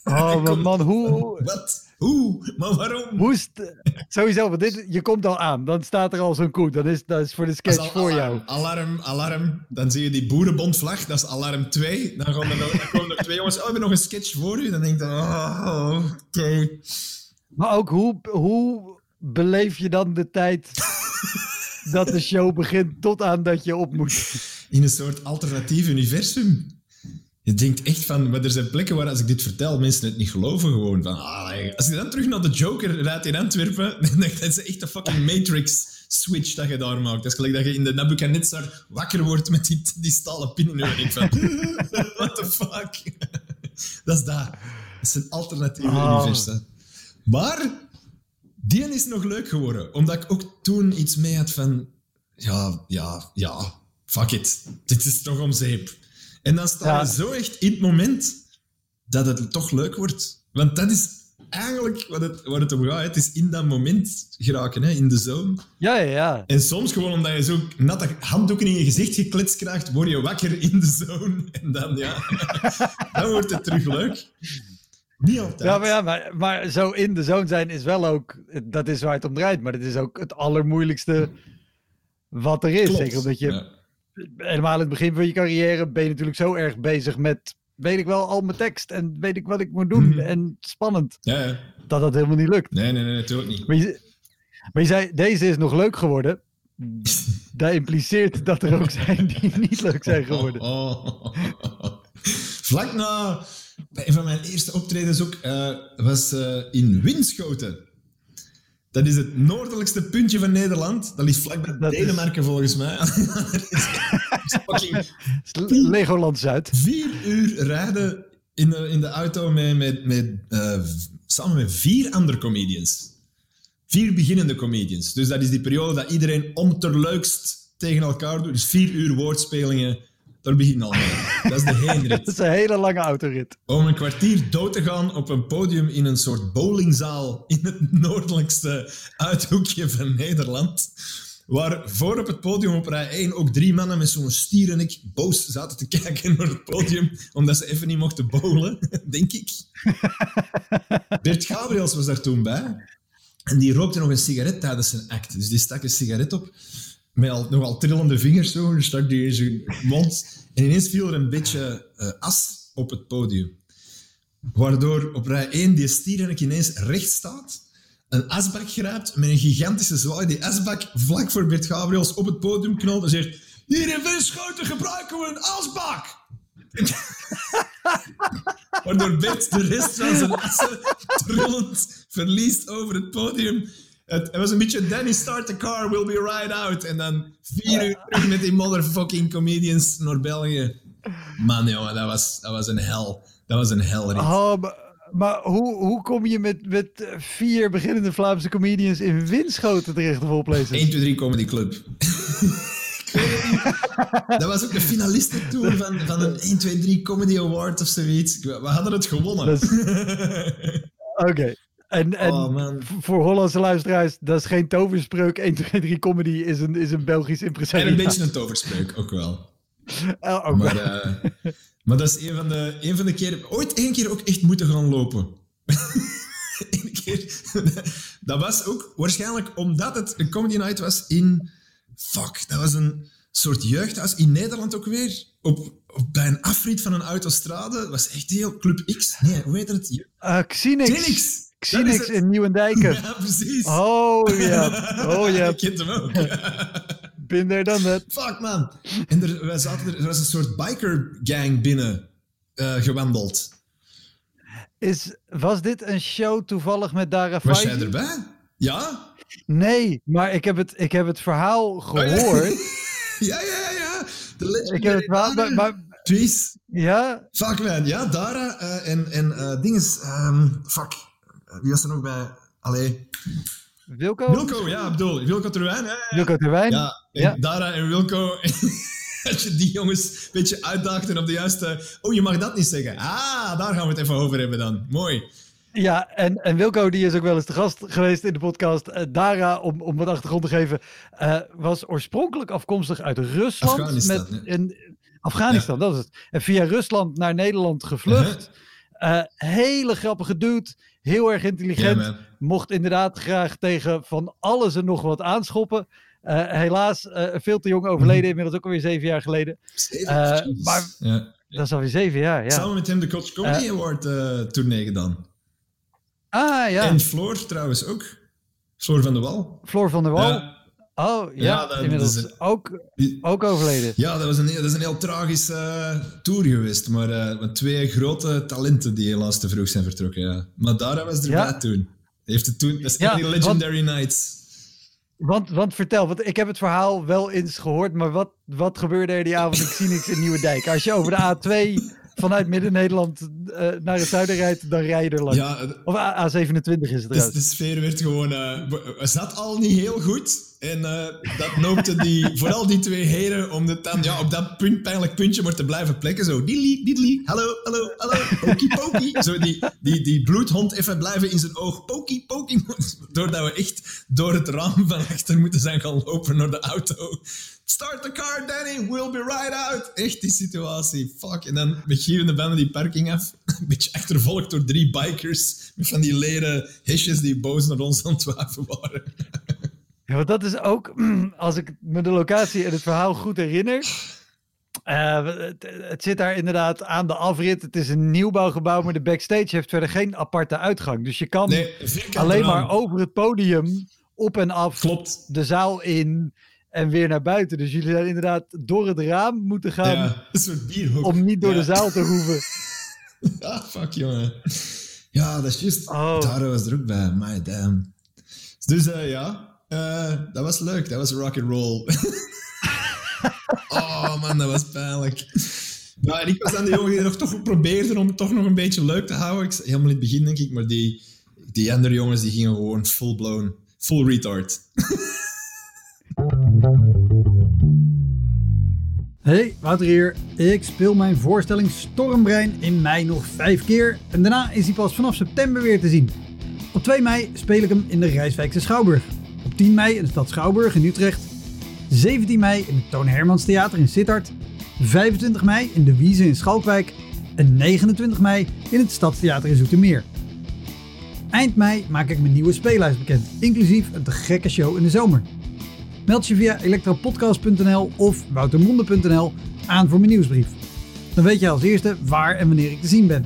oh, man, hoe... Wat? Hoe? Maar waarom? Hoe Sowieso, want dit, je komt al aan. Dan staat er al zo'n koe. Dat is, dat is voor de sketch voor jou. Alarm, alarm. Dan zie je die boerenbondvlag. Dat is alarm 2. Dan, gaan er dan komen er twee jongens. Oh, we hebben nog een sketch voor u. Dan denk je, oh, oké. Maar ook, hoe, hoe beleef je dan de tijd dat de show begint tot aan dat je op moet? In een soort alternatief universum. Je denkt echt van, maar er zijn plekken waar als ik dit vertel, mensen het niet geloven gewoon. Van, ah, als je dan terug naar de Joker rijdt in Antwerpen, dan denk je, dat is echt een fucking Matrix-switch dat je daar maakt. Dat is gelijk dat je in de Nebuchadnezzar wakker wordt met die, die stalen pin in je van, what the fuck? dat is dat. Dat is een alternatieve Oh. universum. Maar die is nog leuk geworden, omdat ik ook toen iets mee had van, ja, ja, ja, fuck it. Dit is toch om zeep. En dan sta je Ja. zo echt in het moment dat het toch leuk wordt. Want dat is eigenlijk wat het, waar het om gaat. Het is in dat moment geraken, hè, in de zone. Ja, ja, ja. En soms gewoon omdat je zo natte handdoeken in je gezicht gekletst krijgt, word je wakker in de zone. En dan, ja, dan wordt het terug leuk. Niet altijd. Ja, maar, ja maar, maar zo in de zone zijn is wel ook, dat is waar het om draait, maar het is ook het allermoeilijkste wat er is. Klopt. Zeker omdat je Ja. Helemaal in het begin van je carrière ben je natuurlijk zo erg bezig met, weet ik wel al mijn tekst en weet ik wat ik moet doen Mhm. en spannend, Ja, ja. dat dat helemaal niet lukt. Nee, nee, nee, natuurlijk niet. Maar je, maar je zei, deze is nog leuk geworden. Dat impliceert dat er ook zijn die niet leuk zijn geworden. Oh, oh, oh, oh. Vlak na bij een van mijn eerste optredens ook uh, was uh, in Winschoten. Dat is het noordelijkste puntje van Nederland. Dat ligt vlakbij Dat Denemarken, is... volgens mij. fucking Legoland Zuid. Vier uur rijden in de, in de auto met, met, met, uh, samen met vier andere comedians. Vier beginnende comedians. Dus dat is die periode dat iedereen om ter leukst tegen elkaar doet. Dus vier uur woordspelingen. Daar begin al mee. Dat is de heenrit. dat is een hele lange autorit. Om een kwartier dood te gaan op een podium in een soort bowlingzaal in het noordelijkste uithoekje van Nederland. Waar voor op het podium op rij 1 ook drie mannen met zo'n stier en ik boos zaten te kijken naar het podium, omdat ze even niet mochten bowlen, denk ik. Bert Gabriels was daar toen bij. En die rookte nog een sigaret tijdens zijn act. Dus die stak een sigaret op met al, nogal trillende vingers zo, en stak die in zijn mond. En ineens viel er een beetje uh, as op het podium. Waardoor op rij 1 die stier ineens recht staat, een asbak grijpt met een gigantische zwaai, die asbak vlak voor Bert Gabriels op het podium knalt en zegt hier in Winschoten gebruiken we een asbak! Waardoor Bert de rest van zijn assen trillend verliest over het podium. Het, het, was een beetje Danny start the car, we'll be right out. En dan vier uur terug met die motherfucking comedians naar België. Man, jongen, dat was, dat was een hel. Dat was een helrit. Oh, maar, maar hoe, hoe kom je met, met vier beginnende Vlaamse comedians in Winschoten terecht of oplezen? 1, 2, 3 Comedy Club. dat was ook de finalistentour van, van een 1, 2, 3 Comedy Award of zoiets. We hadden het gewonnen. Oké. Okay. En, en oh, voor Hollandse luisteraars, dat is geen toverspreuk. 1, 2, 3 comedy is een, is een Belgisch impresario. En een beetje een toverspreuk, ook wel. Oh, ook maar, uh, maar dat is een van, de, een van de keren... Ooit één keer ook echt moeten gaan lopen. Eén keer. Dat was ook waarschijnlijk omdat het een comedy night was in... Fuck, dat was een soort jeugdhuis in Nederland ook weer. Op, op, bij een afrit van een autostrade. Dat was echt heel... Club X? Nee, hoe heet het? Uh, Xenix. Xenix. Xenix in Nieuwendijken. Ja, precies. Oh ja. Oh ja. Je kent hem ook. Bin there, done that. Fuck man. En er, wij zaten er, er was een soort biker gang binnen uh, gewandeld. Is, was dit een show toevallig met Dara Was jij erbij? Ja? Nee, maar ik heb het, ik heb het verhaal gehoord. Oh, ja, ja, ja. De ik heb het verhaal, maar, maar. Ja? Fuck man, ja, Dara uh, en, en uh, dinges, um, fuck, wie was er nog bij? Allee. Wilco? Wilco, ja, bedoel, Wilco Terwijn. Hè? Wilco Terwijn? Ja, en ja. Dara en Wilco, als je die jongens een beetje uitdaagt en op de juiste... Oh, je mag dat niet zeggen. Ah, daar gaan we het even over hebben dan. Mooi. Ja, en, en Wilco die is ook wel eens de gast geweest in de podcast. Uh, Dara, om, om wat achtergrond te geven, uh, was oorspronkelijk afkomstig uit Rusland. Afghanistan. Met een, Afghanistan, ja. dat is het. En via Rusland naar Nederland gevlucht. Uh-huh. Uh, hele grappige dude, heel erg intelligent. Mocht inderdaad graag tegen van alles en nog wat aanschoppen. Uh, helaas, uh, veel te jong overleden, inmiddels ook alweer zeven jaar geleden. Zeven, uh, maar ja. dat is alweer zeven jaar, ja. Samen met hem de Coach Comedy Award tournee gedaan. Ah, ja. En Floor trouwens ook. Floor van de Wal. Floor van der Wal. Oh, ja, Ja, dat- inmiddels dat is- ook, ook overleden. Ja, dat was een, dat is een heel tragische eh, tour geweest. Maar eh, met twee grote talenten die helaas te vroeg zijn vertrokken. Ja. Maar Dara was erbij Ja. toen. Heeft het toen. Dat is Ja, echt die Legendary Nights. Want, want vertel, want ik heb het verhaal wel eens gehoord, maar wat, wat gebeurde er die avond in Xenix in Nieuwedijk? Als je over de A2 vanuit Midden-Nederland eh, naar het zuiden rijdt, dan rij je er langs. Ja, Of A- A27 is het dus de sfeer werd gewoon. eh, we zat al niet heel goed. En eh, dat noopte die, vooral die twee heren om het dan ja, op dat punt, pijnlijk puntje maar te blijven plekken. Zo, diddly, diddly, hallo, hallo, hallo, pokie, pokie. Zo die, die, die bloedhond even blijven in zijn oog, pokie, pokie. Doordat we echt door het raam van achter moeten zijn gaan lopen naar de auto. Start the car, Danny, we'll be right out. Echt die situatie, fuck. En dan met gierende banden die parking af. Een beetje achtervolgd door drie bikers met van die leren hesjes die boos naar ons aan het waven waren. Ja, want dat is ook, als ik me de locatie en het verhaal goed herinner. eh, het, het zit daar inderdaad aan de afrit. Het is een nieuwbouwgebouw, maar de backstage heeft verder geen aparte uitgang. Dus je kan Nee, alleen maar over het podium op en af Klopt. de zaal in en weer naar buiten. Dus jullie zijn inderdaad door het raam moeten gaan Ja, een soort bierhoek. om niet door Ja. de zaal te hoeven. Ah, fuck, jongen. Ja, dat is juist. Oh. Taro was er ook bij. My damn. Dus eh, ja, eh, dat was leuk. Dat was rock and roll. oh man, dat was pijnlijk. Nou, en ik was dan de jongen die nog toch probeerde om het toch nog een beetje leuk te houden. Ik, helemaal in het begin, denk ik. Maar die, die andere jongens die gingen gewoon full-blown, full retard. Hey, Wouter hier. Ik speel mijn voorstelling Stormbrein in mei nog vijf keer en daarna is hij pas vanaf september weer te zien. Op 2 mei speel ik hem in de Rijswijkse Schouwburg. Op 10 mei in de stad Schouwburg in Utrecht. 17 mei in het Toon Hermans Theater in Sittard. 25 mei in de Wiese in Schalkwijk. En 29 mei in het Stadstheater in Zoetermeer. Eind mei maak ik mijn nieuwe speellijst bekend, inclusief een te gekke show in de zomer. Meld je via elektropodcast.nl of woutermonde.nl aan voor mijn nieuwsbrief. Dan weet je als eerste waar en wanneer ik te zien ben.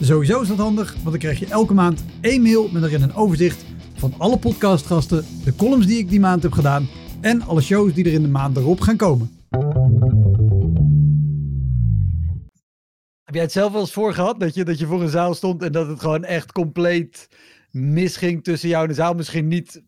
Sowieso is dat handig, want dan krijg je elke maand één mail met erin een overzicht van alle podcastgasten, de columns die ik die maand heb gedaan en alle shows die er in de maand erop gaan komen. Heb jij het zelf wel eens voor gehad dat je, dat je voor een zaal stond en dat het gewoon echt compleet misging tussen jou en de zaal? Misschien niet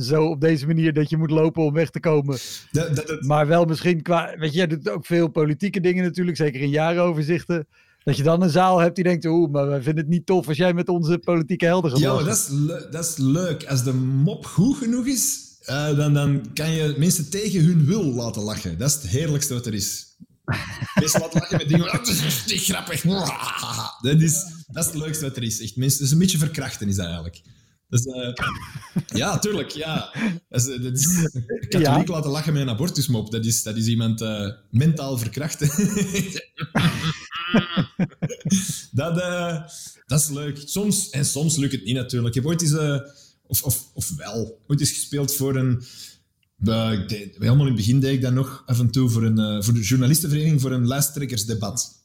zo op deze manier dat je moet lopen om weg te komen. Dat, dat, dat- Maar wel misschien qua, weet je, jij doet ook veel politieke dingen natuurlijk, zeker in jarenoverzichten. Dat je dan een zaal hebt die denkt, oeh, maar wij vinden het niet tof als jij met onze politieke helden gaat Ja, maar dat is, dat is leuk. Als de mop goed genoeg is, eh, dan, dan kan je mensen tegen hun wil laten lachen. Dat is het heerlijkste wat er is. Mensen laten lachen met dingen. Dat is niet grappig. Dat is, dat is het leukste wat er is. Echt, mensen, een beetje verkrachten, is dat eigenlijk. Eh, ja, tuurlijk. Ja. Dat is, dat is, katholiek laten lachen met een abortusmop. Dat is, dat is iemand eh, mentaal verkrachten. dat, eh, dat is leuk. Soms, en soms lukt het niet natuurlijk. Ik heb ooit eens, eh, of, of, of wel, ooit eens gespeeld voor een... ik deed- helemaal in het begin deed ik dat nog af en toe voor, een, eh, voor de journalistenvereniging voor een lijsttrekkersdebat.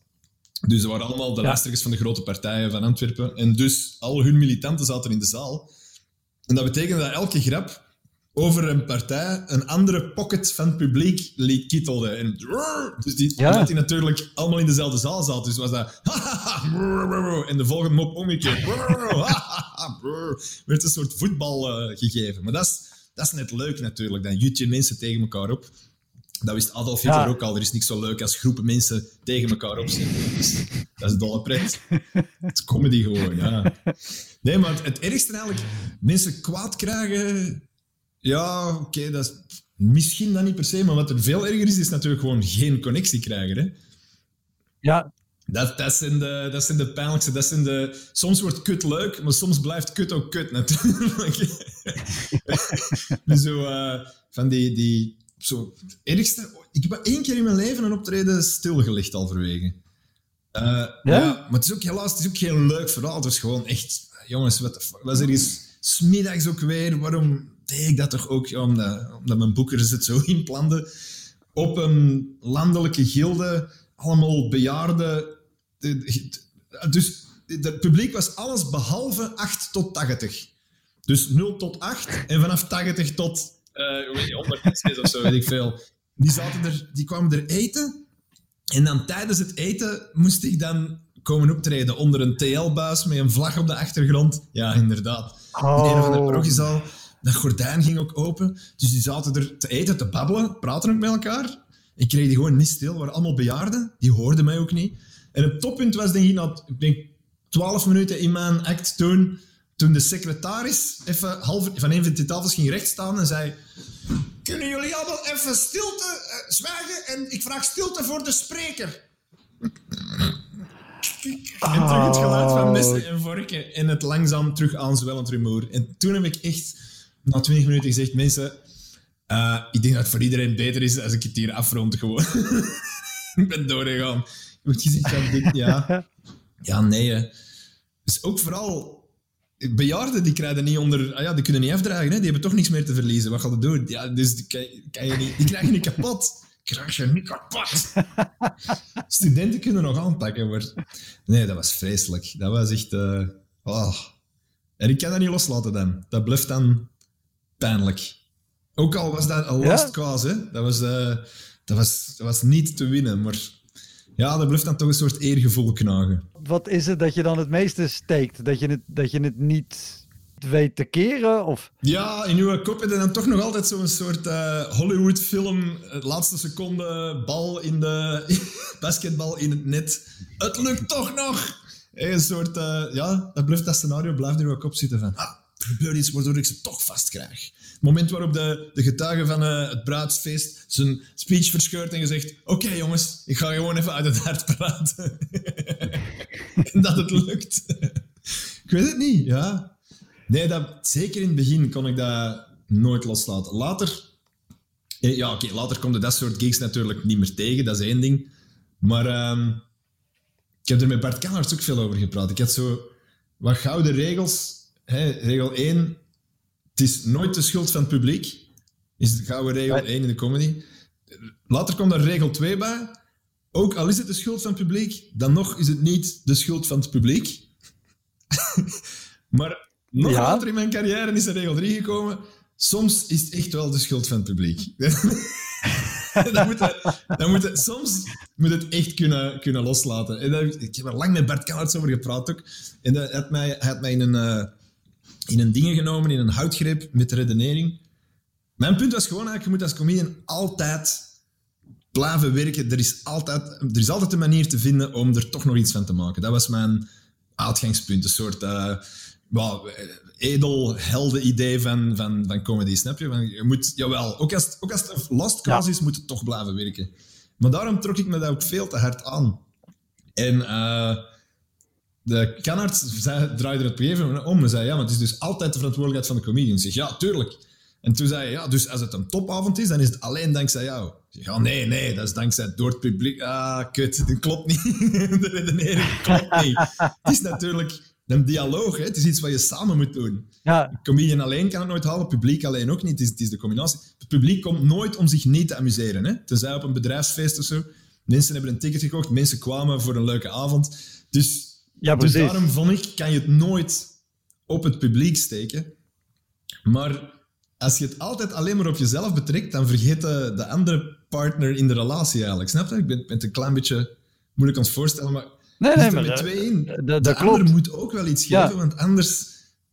Dus er waren allemaal de lijsttrekkers van de grote partijen van Antwerpen. En dus al hun militanten zaten in de zaal. En dat betekende dat elke grap over een partij een andere pocket van het publiek liet kittelde. En, dus die, Ja. omdat die natuurlijk allemaal in dezelfde zaal zaten. Dus was dat... En de volgende mop omgekeerd. Werd een soort voetbal eh, gegeven. Maar dat is, dat is net leuk natuurlijk. Dan jut je mensen tegen elkaar op. Dat wist Adolf Hitler Ja. ook al. Er is niks zo leuk als groepen mensen tegen elkaar opzetten. Dus, dat is dolle pret. Het is comedy gewoon, ja. Nee, maar het, het ergste eigenlijk, mensen kwaad krijgen... Ja, oké, dat is misschien dan niet per se, maar wat er veel erger is, is natuurlijk gewoon geen connectie krijgen. Hè? Ja, Dat, dat, zijn de, dat zijn de pijnlijkste. Dat zijn de, soms wordt kut leuk, maar soms blijft kut ook kut natuurlijk. dus zo uh, van die, die zo, het ergste. Ik heb één keer in mijn leven een optreden stilgelegd al verwegen. Uh, ja? ja? maar het is ook helaas het is ook geen leuk verhaal. Het is gewoon echt, jongens, wat was er eens smiddags ook weer? Waarom deed ik dat toch ook? Ja, omdat, omdat mijn boekers het zo inplanden. Op een landelijke gilde, allemaal bejaarden. Dus het publiek was alles behalve 8 tot 80. Dus 0 tot 8 en vanaf 80 tot uh, 100 of zo, weet ik veel. Die, zaten er, die kwamen er eten. En dan tijdens het eten moest ik dan komen optreden onder een TL-buis met een vlag op de achtergrond. Ja, inderdaad. Oh. In een van de parochiezaal. Dat gordijn ging ook open. Dus die zaten er te eten, te babbelen, praten ook met elkaar. Ik kreeg die gewoon niet stil. waren allemaal bejaarden. Die hoorden mij ook niet. En het toppunt was denk ik, dat, ik denk, 12 minuten in mijn act toen, toen de secretaris even half, van een van die tafels ging rechtstaan en zei kunnen jullie allemaal even stilte uh, zwijgen en ik vraag stilte voor de spreker. En terug het geluid van messen en vorken en het langzaam terug aanzwellend rumoer. En toen heb ik echt na 20 minuten gezegd, mensen, uh, ik denk dat het voor iedereen beter is als ik het hier afrond gewoon. ik ben doorgegaan. Ik moet gezegd, ja, ja. Ja, nee. Dus ook vooral bejaarden die krijgen niet onder, ah ja, die kunnen niet afdragen, hè? die hebben toch niks meer te verliezen. Wat gaat het doen? Ja, dus die, kan, kan je niet, die krijgen niet kapot. Krijg je niet kapot. Studenten kunnen nog aanpakken, maar nee, dat was vreselijk. Dat was echt. Uh, oh. En ik kan dat niet loslaten dan. Dat blijft dan pijnlijk. Ook al was dat een last ja? cause, hè? Dat, was, uh, dat, was, dat was niet te winnen, maar ja, dat blijft dan toch een soort eergevoel knagen. Wat is het dat je dan het meeste steekt? Dat je het, dat je het niet weet te keren? Of? Ja, in uw kop heb je dan toch nog altijd zo'n soort uh, Hollywood-film. Laatste seconde, bal in de... basketbal in het net. Het lukt toch nog! Een soort... Uh, ja, dat, blijft, dat scenario blijft in uw kop zitten van... Ah, er gebeurt iets waardoor ik ze toch vast krijg. Het moment waarop de, de getuige van uh, het bruidsfeest zijn speech verscheurt en gezegd: Oké jongens, ik ga gewoon even uit het hart praten. en dat het lukt. ik weet het niet, ja. Nee, dat, zeker in het begin kon ik dat nooit loslaten. Later, eh, ja, oké, later komt dat soort gigs natuurlijk niet meer tegen, dat is één ding. Maar um, ik heb er met Bart Kanners ook veel over gepraat. Ik had zo wat gouden regels. Hè, regel 1, het is nooit de schuld van het publiek. Is de gouden regel 1 in de comedy. Later komt er regel 2 bij. Ook al is het de schuld van het publiek, dan nog is het niet de schuld van het publiek. maar nog later in mijn carrière is er regel 3 gekomen. Soms is het echt wel de schuld van het publiek. dan moet het, dan moet het, soms moet het echt kunnen, kunnen loslaten. En ik heb er lang met Bert Kaarts over gepraat ook. En hij had mij, had mij in een... Uh, in een dingen genomen, in een houtgreep met de redenering. Mijn punt was gewoon eigenlijk, je moet als comedian altijd blijven werken. Er is altijd, er is altijd een manier te vinden om er toch nog iets van te maken. Dat was mijn uitgangspunt. Een soort uh, well, edel helden idee van, van, van comedy, snap je? Want je moet, jawel, ook als, ook als het lost cause is, moet het toch blijven werken. Maar daarom trok ik me dat ook veel te hard aan. En... Uh, de Kanarts draaide het op een om en zei, ja, maar het is dus altijd de verantwoordelijkheid van de comedian. Ik zeg, ja, tuurlijk. En toen zei hij, ja, dus als het een topavond is, dan is het alleen dankzij jou. Ik zeg, ja, nee, nee, dat is dankzij door het publiek. Ah, kut, dat klopt niet. de redenering klopt niet. Het is natuurlijk een dialoog, hè. het is iets wat je samen moet doen. Ja. comedian alleen kan het nooit halen, het publiek alleen ook niet. Het is, het is de combinatie. Het publiek komt nooit om zich niet te amuseren. Hè. Tenzij op een bedrijfsfeest of zo. Mensen hebben een ticket gekocht, mensen kwamen voor een leuke avond. Dus ja, dus daarom vond ik, kan je het nooit op het publiek steken. Maar als je het altijd alleen maar op jezelf betrekt, dan vergeet de, de andere partner in de relatie eigenlijk. Snap je? Ik ben, het een klein beetje moeilijk aan het voorstellen, maar... Nee, nee, maar... In. De, de ander moet ook wel iets geven, want anders...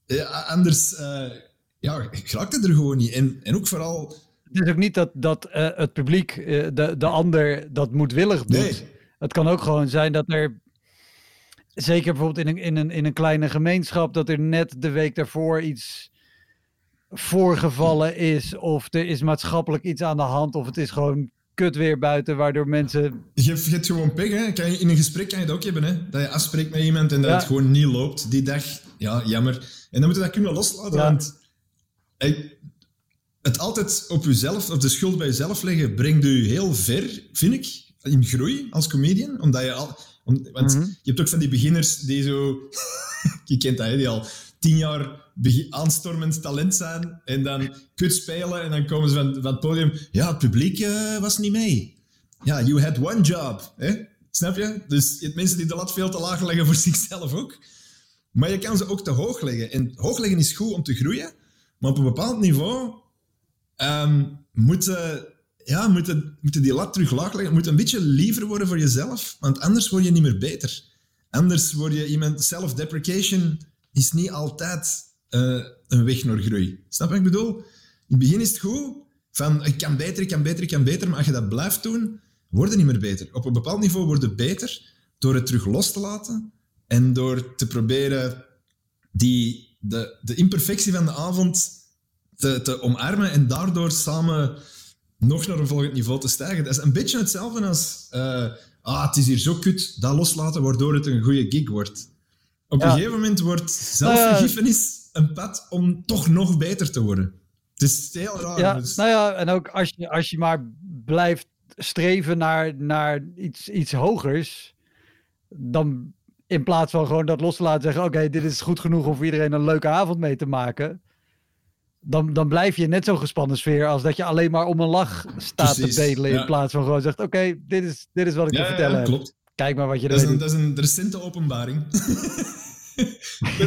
Ja, anders uh, ja, raakt het er gewoon niet. En, en ook vooral... Het is ook niet dat, dat uh, het publiek, uh, de, de ander, dat moedwillig doet. Nee. Het kan ook gewoon zijn dat er zeker bijvoorbeeld in een, in, een, in een kleine gemeenschap, dat er net de week daarvoor iets voorgevallen is. Of er is maatschappelijk iets aan de hand. Of het is gewoon kut weer buiten, waardoor mensen... Je hebt gewoon pech, hè. Kan je, in een gesprek kan je dat ook hebben, hè. Dat je afspreekt met iemand en dat het gewoon niet loopt die dag. Ja, jammer. En dan moet je dat kunnen loslaten, want... het altijd op jezelf, of de schuld bij jezelf leggen, brengt u heel ver, vind ik, in groei als comedian. Omdat je al want mhm. je hebt ook van die beginners die zo... je kent dat, hè, die al tien jaar aanstormend talent zijn en dan kut spelen en dan komen ze van, van het podium. Ja, het publiek uh, was niet mee. Ja, you had one job. Hè? Snap je? Dus je hebt mensen die de lat veel te laag leggen voor zichzelf ook. Maar je kan ze ook te hoog leggen. En hoog leggen is goed om te groeien, maar op een bepaald niveau ehm, moeten, ja, moeten, moeten die lat terug laag leggen. Moet een beetje liever worden voor jezelf, want anders word je niet meer beter. Anders word je iemand... Self-deprecation is niet altijd eh, een weg naar groei. Snap wat ik bedoel? In het begin is het goed, van ik kan beter, ik kan beter, ik kan beter, maar als je dat blijft doen, word je niet meer beter. Op een bepaald niveau word je beter door het terug los te laten en door te proberen die, de, de imperfectie van de avond te, te omarmen en daardoor samen nog naar een volgend niveau te stijgen. Dat is een beetje hetzelfde als... eh, ah, het is hier zo kut, dat loslaten, waardoor het een goede gig wordt. Op een gegeven moment wordt zelfvergiffenis een pad om toch nog beter te worden. Het is heel raar. Ja, dus- nou ja, en ook als je, als je maar blijft streven naar, naar iets, iets hogers, dan in plaats van gewoon dat los te laten zeggen, oké, dit is goed genoeg om voor iedereen een leuke avond mee te maken, dan, dan blijf je net zo'n gespannen sfeer als dat je alleen maar om een lach staat Precies, te bedelen, ja. in plaats van gewoon zegt, oké, dit, is, dit is wat ik ja, te ja, vertellen heb. klopt. Kijk maar wat je Dat is, een, dat is een recente openbaring.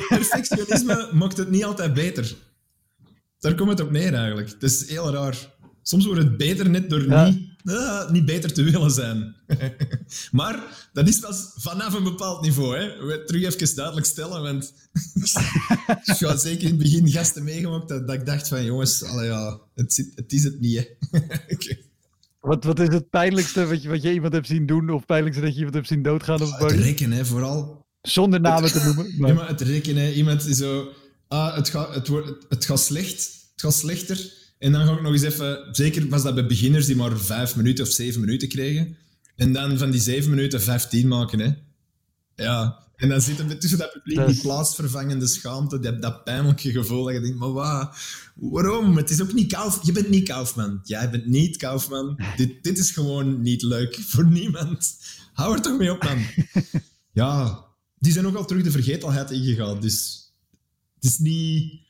Perfectionisme maakt het niet altijd beter. Daar komt het op neer eigenlijk. Het is heel raar. Soms wordt het beter net door Ja. niet, ah, niet beter te willen zijn. maar dat is pas vanaf een bepaald niveau. Hè. We terug even duidelijk stellen, want ik had zeker in het begin gasten meegemaakt dat, dat ik dacht van jongens, allee, ja, het, zit, het is het niet. Hè. Wat, wat is het pijnlijkste wat je, wat je iemand hebt zien doen, of pijnlijkste dat je iemand hebt zien doodgaan op het Het rekken, hè, vooral. Zonder namen te noemen. maar- Ja, maar het rekenen. Iemand die zo... Ah, het gaat, het, wordt, het, het gaat slecht. Het gaat slechter. En dan ga ik nog eens even... Zeker was dat bij beginners die maar vijf minuten of zeven minuten kregen. En dan van die zeven minuten vijftien maken, hè. Ja. En dan zit er tussen dat publiek die plaatsvervangende schaamte, dat, dat pijnlijke gevoel dat je denkt, maar wat? Waarom? Het is ook niet Kauf... Je bent niet Kaufman. Jij bent niet Kaufman. Dit, dit is gewoon niet leuk voor niemand. Hou er toch mee op, man. Ja, die zijn ook al terug de vergetelheid ingegaan. Dus het is niet...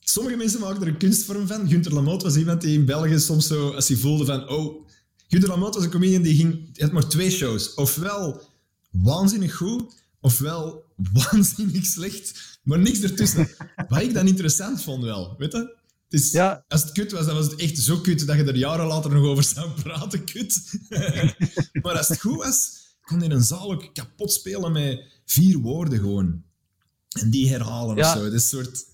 Sommige mensen maken er een kunstvorm van. Gunther Lamotte was iemand die in België soms zo, als hij voelde van... Oh, Gunther Lamotte was een comedian die ging... Had maar twee shows. Ofwel waanzinnig goed, ofwel waanzinnig slecht. Maar niks ertussen. Wat ik dan interessant vond wel, weet je? Het is, Ja. Als het kut was, dan was het echt zo kut dat je er jaren later nog over zou praten, kut. maar als het goed was, kon hij een zaal ook kapot spelen met vier woorden gewoon. En die herhalen Ja. of zo. Dat is een soort...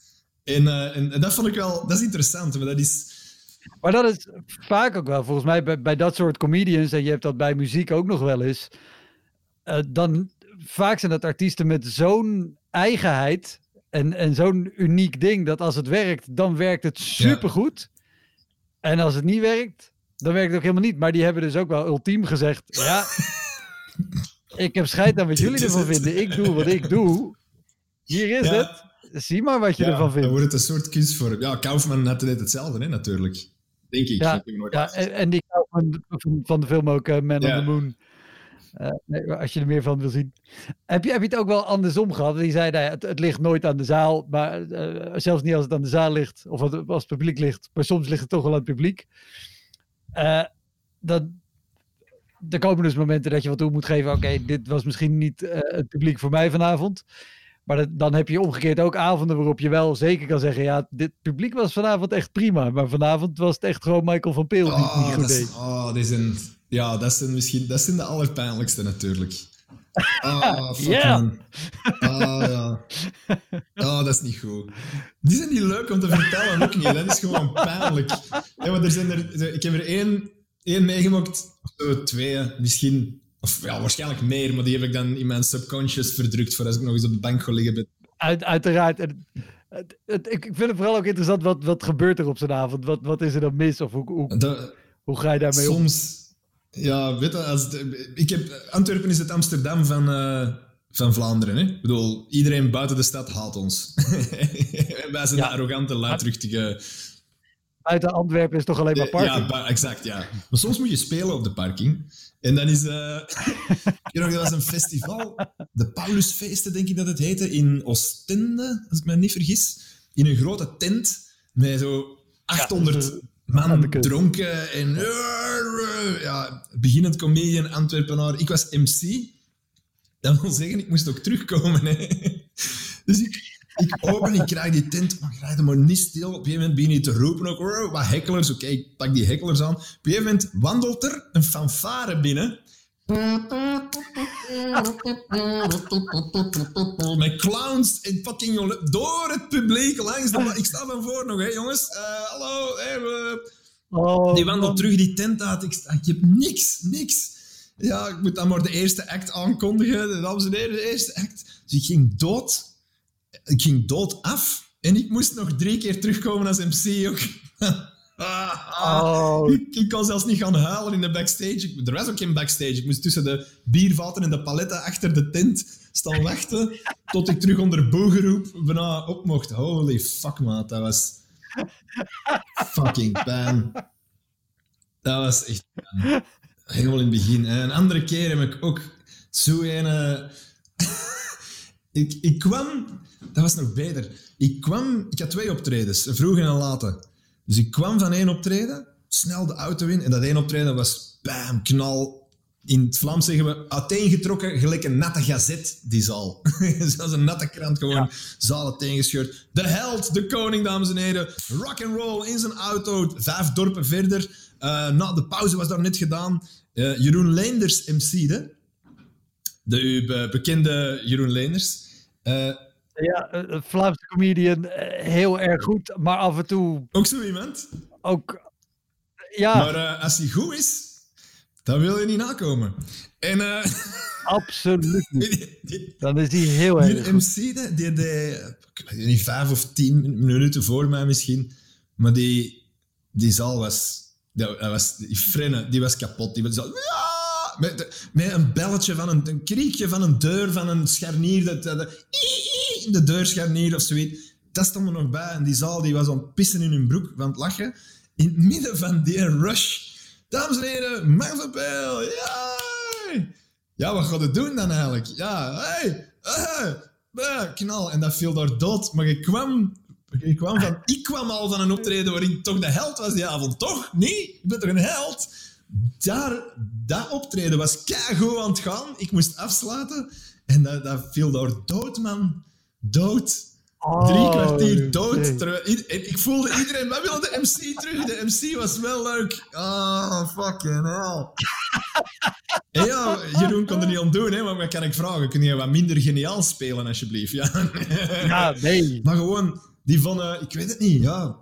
En, eh, en, en dat vond ik wel... Dat is interessant, maar dat is... Maar dat is vaak ook wel, volgens mij, bij, bij dat soort comedians, en je hebt dat bij muziek ook nog wel eens, eh, dan vaak zijn dat artiesten met zo'n eigenheid en, en zo'n uniek ding, dat als het werkt, dan werkt het supergoed. En als het niet werkt, dan werkt het ook helemaal niet. Maar die hebben dus ook wel ultiem gezegd, ja, ik heb scheid aan wat jullie ervan vinden. Ik doe wat ik doe. Hier is Ja. het. Zie maar wat je Ja, ervan dan vindt. wordt het een soort kunstvorm. Ja, Kaufman had net hetzelfde, hè, natuurlijk. Denk ik. Ja, Ik Ja, en, en die van, van, de film ook, eh, Man Ja. on the Moon. Eh, nee, als je er meer van wil zien. Heb je, heb je het ook wel andersom gehad? Die zei, nou ja, het, het ligt nooit aan de zaal. Maar eh, zelfs niet als het aan de zaal ligt. Of als het, het publiek ligt. Maar soms ligt het toch wel aan het publiek. Eh dat, er komen dus momenten dat je wat toe moet geven. Oké, dit was misschien niet het publiek voor mij vanavond. Maar dat- dan heb je omgekeerd ook avonden waarop je wel zeker kan zeggen... Ja, dit publiek was vanavond echt prima. Maar vanavond was het echt gewoon Michael van Peel die het niet Oh, goed is, deed. oh, die zijn, ja, dat zijn misschien dat zijn de allerpijnlijkste natuurlijk. Ah, fuck Yeah. man. Ah, ja. Oh, dat is niet goed. Die zijn niet leuk om te vertellen, ook niet. Dat is gewoon pijnlijk. Ja, maar er zijn er, ik heb er één, één meegemaakt, of twee misschien. Of ja, waarschijnlijk meer, maar die heb ik dan in mijn subconscious verdrukt voor als ik nog eens op de bank ga liggen. met- Uit, uiteraard. Het, het- ik, ik vind het vooral ook interessant, wat, wat gebeurt er op zo'n avond? Wat, wat is er dan mis? Of hoe, hoe, ga je daarmee om? Soms, ja, weet je, als de- ik heb, Antwerpen is het Amsterdam van, eh, van Vlaanderen. Hè? Ik bedoel, iedereen buiten de stad haat ons. Wij zijn Ja. de arrogante, luidruchtige... Buiten Antwerpen is toch alleen maar parking? Ja, exact, ja. Maar soms moet je spelen op de parking. En dan is... eh nog, dat was een festival, de Paulusfeesten, denk ik dat het heette, in Oostende, als ik me niet vergis. In een grote tent met zo 800 dat is, aan man dronken en... Ja, beginnend comedian, Antwerpenaar. Ik was MC. Dat wil zeggen, ik moest ook terugkomen. Hè. Dus ik, ik open, ik krijg die tent, maar ik rijd maar niet stil. Op een gegeven moment begin je te roepen ook, "Wow, wat hecklers. Oké, ik pak die hecklers aan. Op een gegeven moment wandelt er een fanfare binnen. Met clowns en fucking door het publiek langs de... Ik sta van voor nog, hè jongens. Eh, hallo, hey, we... Oh, Die wandelt man. terug die tent uit. Ik, ik heb niks, niks. Ja, ik moet dan maar de eerste act aankondigen. Dames en heren, de eerste act. Dus ik ging dood. Ik ging dood af. En ik moest nog drie keer terugkomen als MC ook. Oh. ik, ik kon zelfs niet gaan huilen in de backstage. Ik, er was ook geen backstage. Ik moest tussen de biervaten en de paletten achter de tent staan wachten. tot ik terug onder boegeroep bijna op mocht. Holy fuck, maat. Dat was fucking pijn. Dat was echt pijn. Helemaal in het begin. En een andere keer heb ik ook zo een... ik, ik kwam... Dat was nog beter. Ik kwam... Ik had twee optredens, een vroeg en een late. Dus ik kwam van één optreden, snel de auto in. En dat één optreden was bam, knal. In het Vlaams zeggen we uiteengetrokken, gelijk een natte gazet, die zaal. Zoals een natte krant, gewoon zaal uiteengescheurd. De held, de koning, dames en heren. Rock and roll in zijn auto, vijf dorpen verder. Eh, na de pauze was daar net gedaan. Eh, Jeroen Leenders MC'de. De bekende Jeroen Leenders. Eh, Ja, een een Vlaamse comedian, eh, heel erg goed, maar af en toe ook zo iemand. ook... Ja, Maar eh, als hij goed is, dan wil je niet nakomen. En eh, absoluut niet. Dan is hij heel erg die goed. MC, die, die, die, ik weet niet, vijf of tien minuten voor mij misschien, maar die, die zaal was, dat, was, die frenne, die was kapot. Die was zo, ja, met, met een belletje van een, een kriekje van een deur, van een scharnier, dat, de deurscharnier of zoiets. Dat stond er nog bij. En die zaal die was aan het pissen in hun broek van het lachen. In het midden van die rush. Dames en heren, Marvel Pale, ja! Ja, wat gaat het doen dan eigenlijk? Ja, hey, knal. En dat viel daar dood. Maar ik kwam, ik kwam van, ik kwam al van een optreden waarin toch de held was die avond. Toch? Nee, ik ben toch een held? Daar, dat optreden was keigoed aan het gaan. Ik moest afsluiten. En dat, dat viel daar dood, man. Dood. Drie Oh, kwartier dood. nee. En ik voelde iedereen, wij willen de MC terug. De MC was wel leuk. Ah, fucking hell. En ja, Jeroen kon er niet aan doen, hè, maar wat kan ik vragen? Kun je wat minder geniaal spelen, alsjeblieft? Ja. Ja, nee. Maar gewoon, die van, ik weet het niet, ja.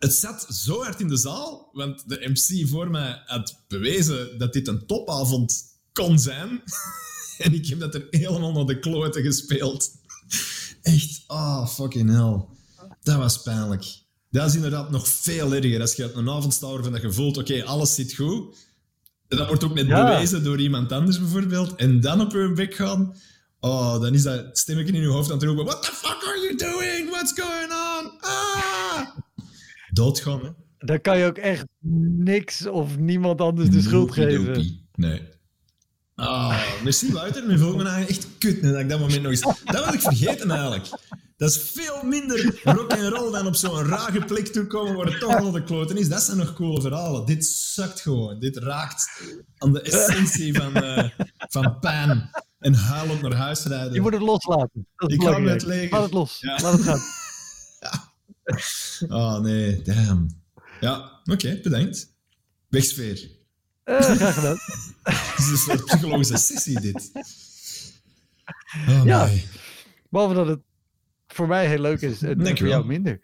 Het zat zo hard in de zaal, want de MC voor mij had bewezen dat dit een topavond kon zijn. en ik heb dat er helemaal naar de kloten gespeeld. Echt, ah, fucking hell. Dat was pijnlijk. Dat is inderdaad nog veel erger. Als je op een avond staat waarvan dat je voelt, oké, alles zit goed. En dat wordt ook net Ja. bewezen door iemand anders bijvoorbeeld. En dan op je bek gaan. Oh, dan is dat stemmetje in je hoofd aan het roepen. What the fuck are you doing? What's going on? Ah! Doodgaan, hè. Dan kan je ook echt niks of niemand anders de schuld geven. Nee. Ah, merci Wouter. Voel ik me eigenlijk echt kut dat ik dat moment nog eens... Dat was ik vergeten eigenlijk. Dat is veel minder rock and roll dan op zo'n rage plek toekomen waar het toch al de kloten is. Dat zijn nog coole verhalen. Dit sukt gewoon. Dit raakt aan de essentie van, eh, van pijn en huilend naar huis rijden. Je moet het loslaten. Dat is Ik het liggen. Laat het los. Ja. Laat het gaan. Oh nee, damn. Ja, oké, bedankt. Wegsfeer. Eh, graag gedaan. Het is een soort psychologische sessie, dit. Oh, Ja. nee. Behalve dat het voor mij heel leuk is en, voor jou minder.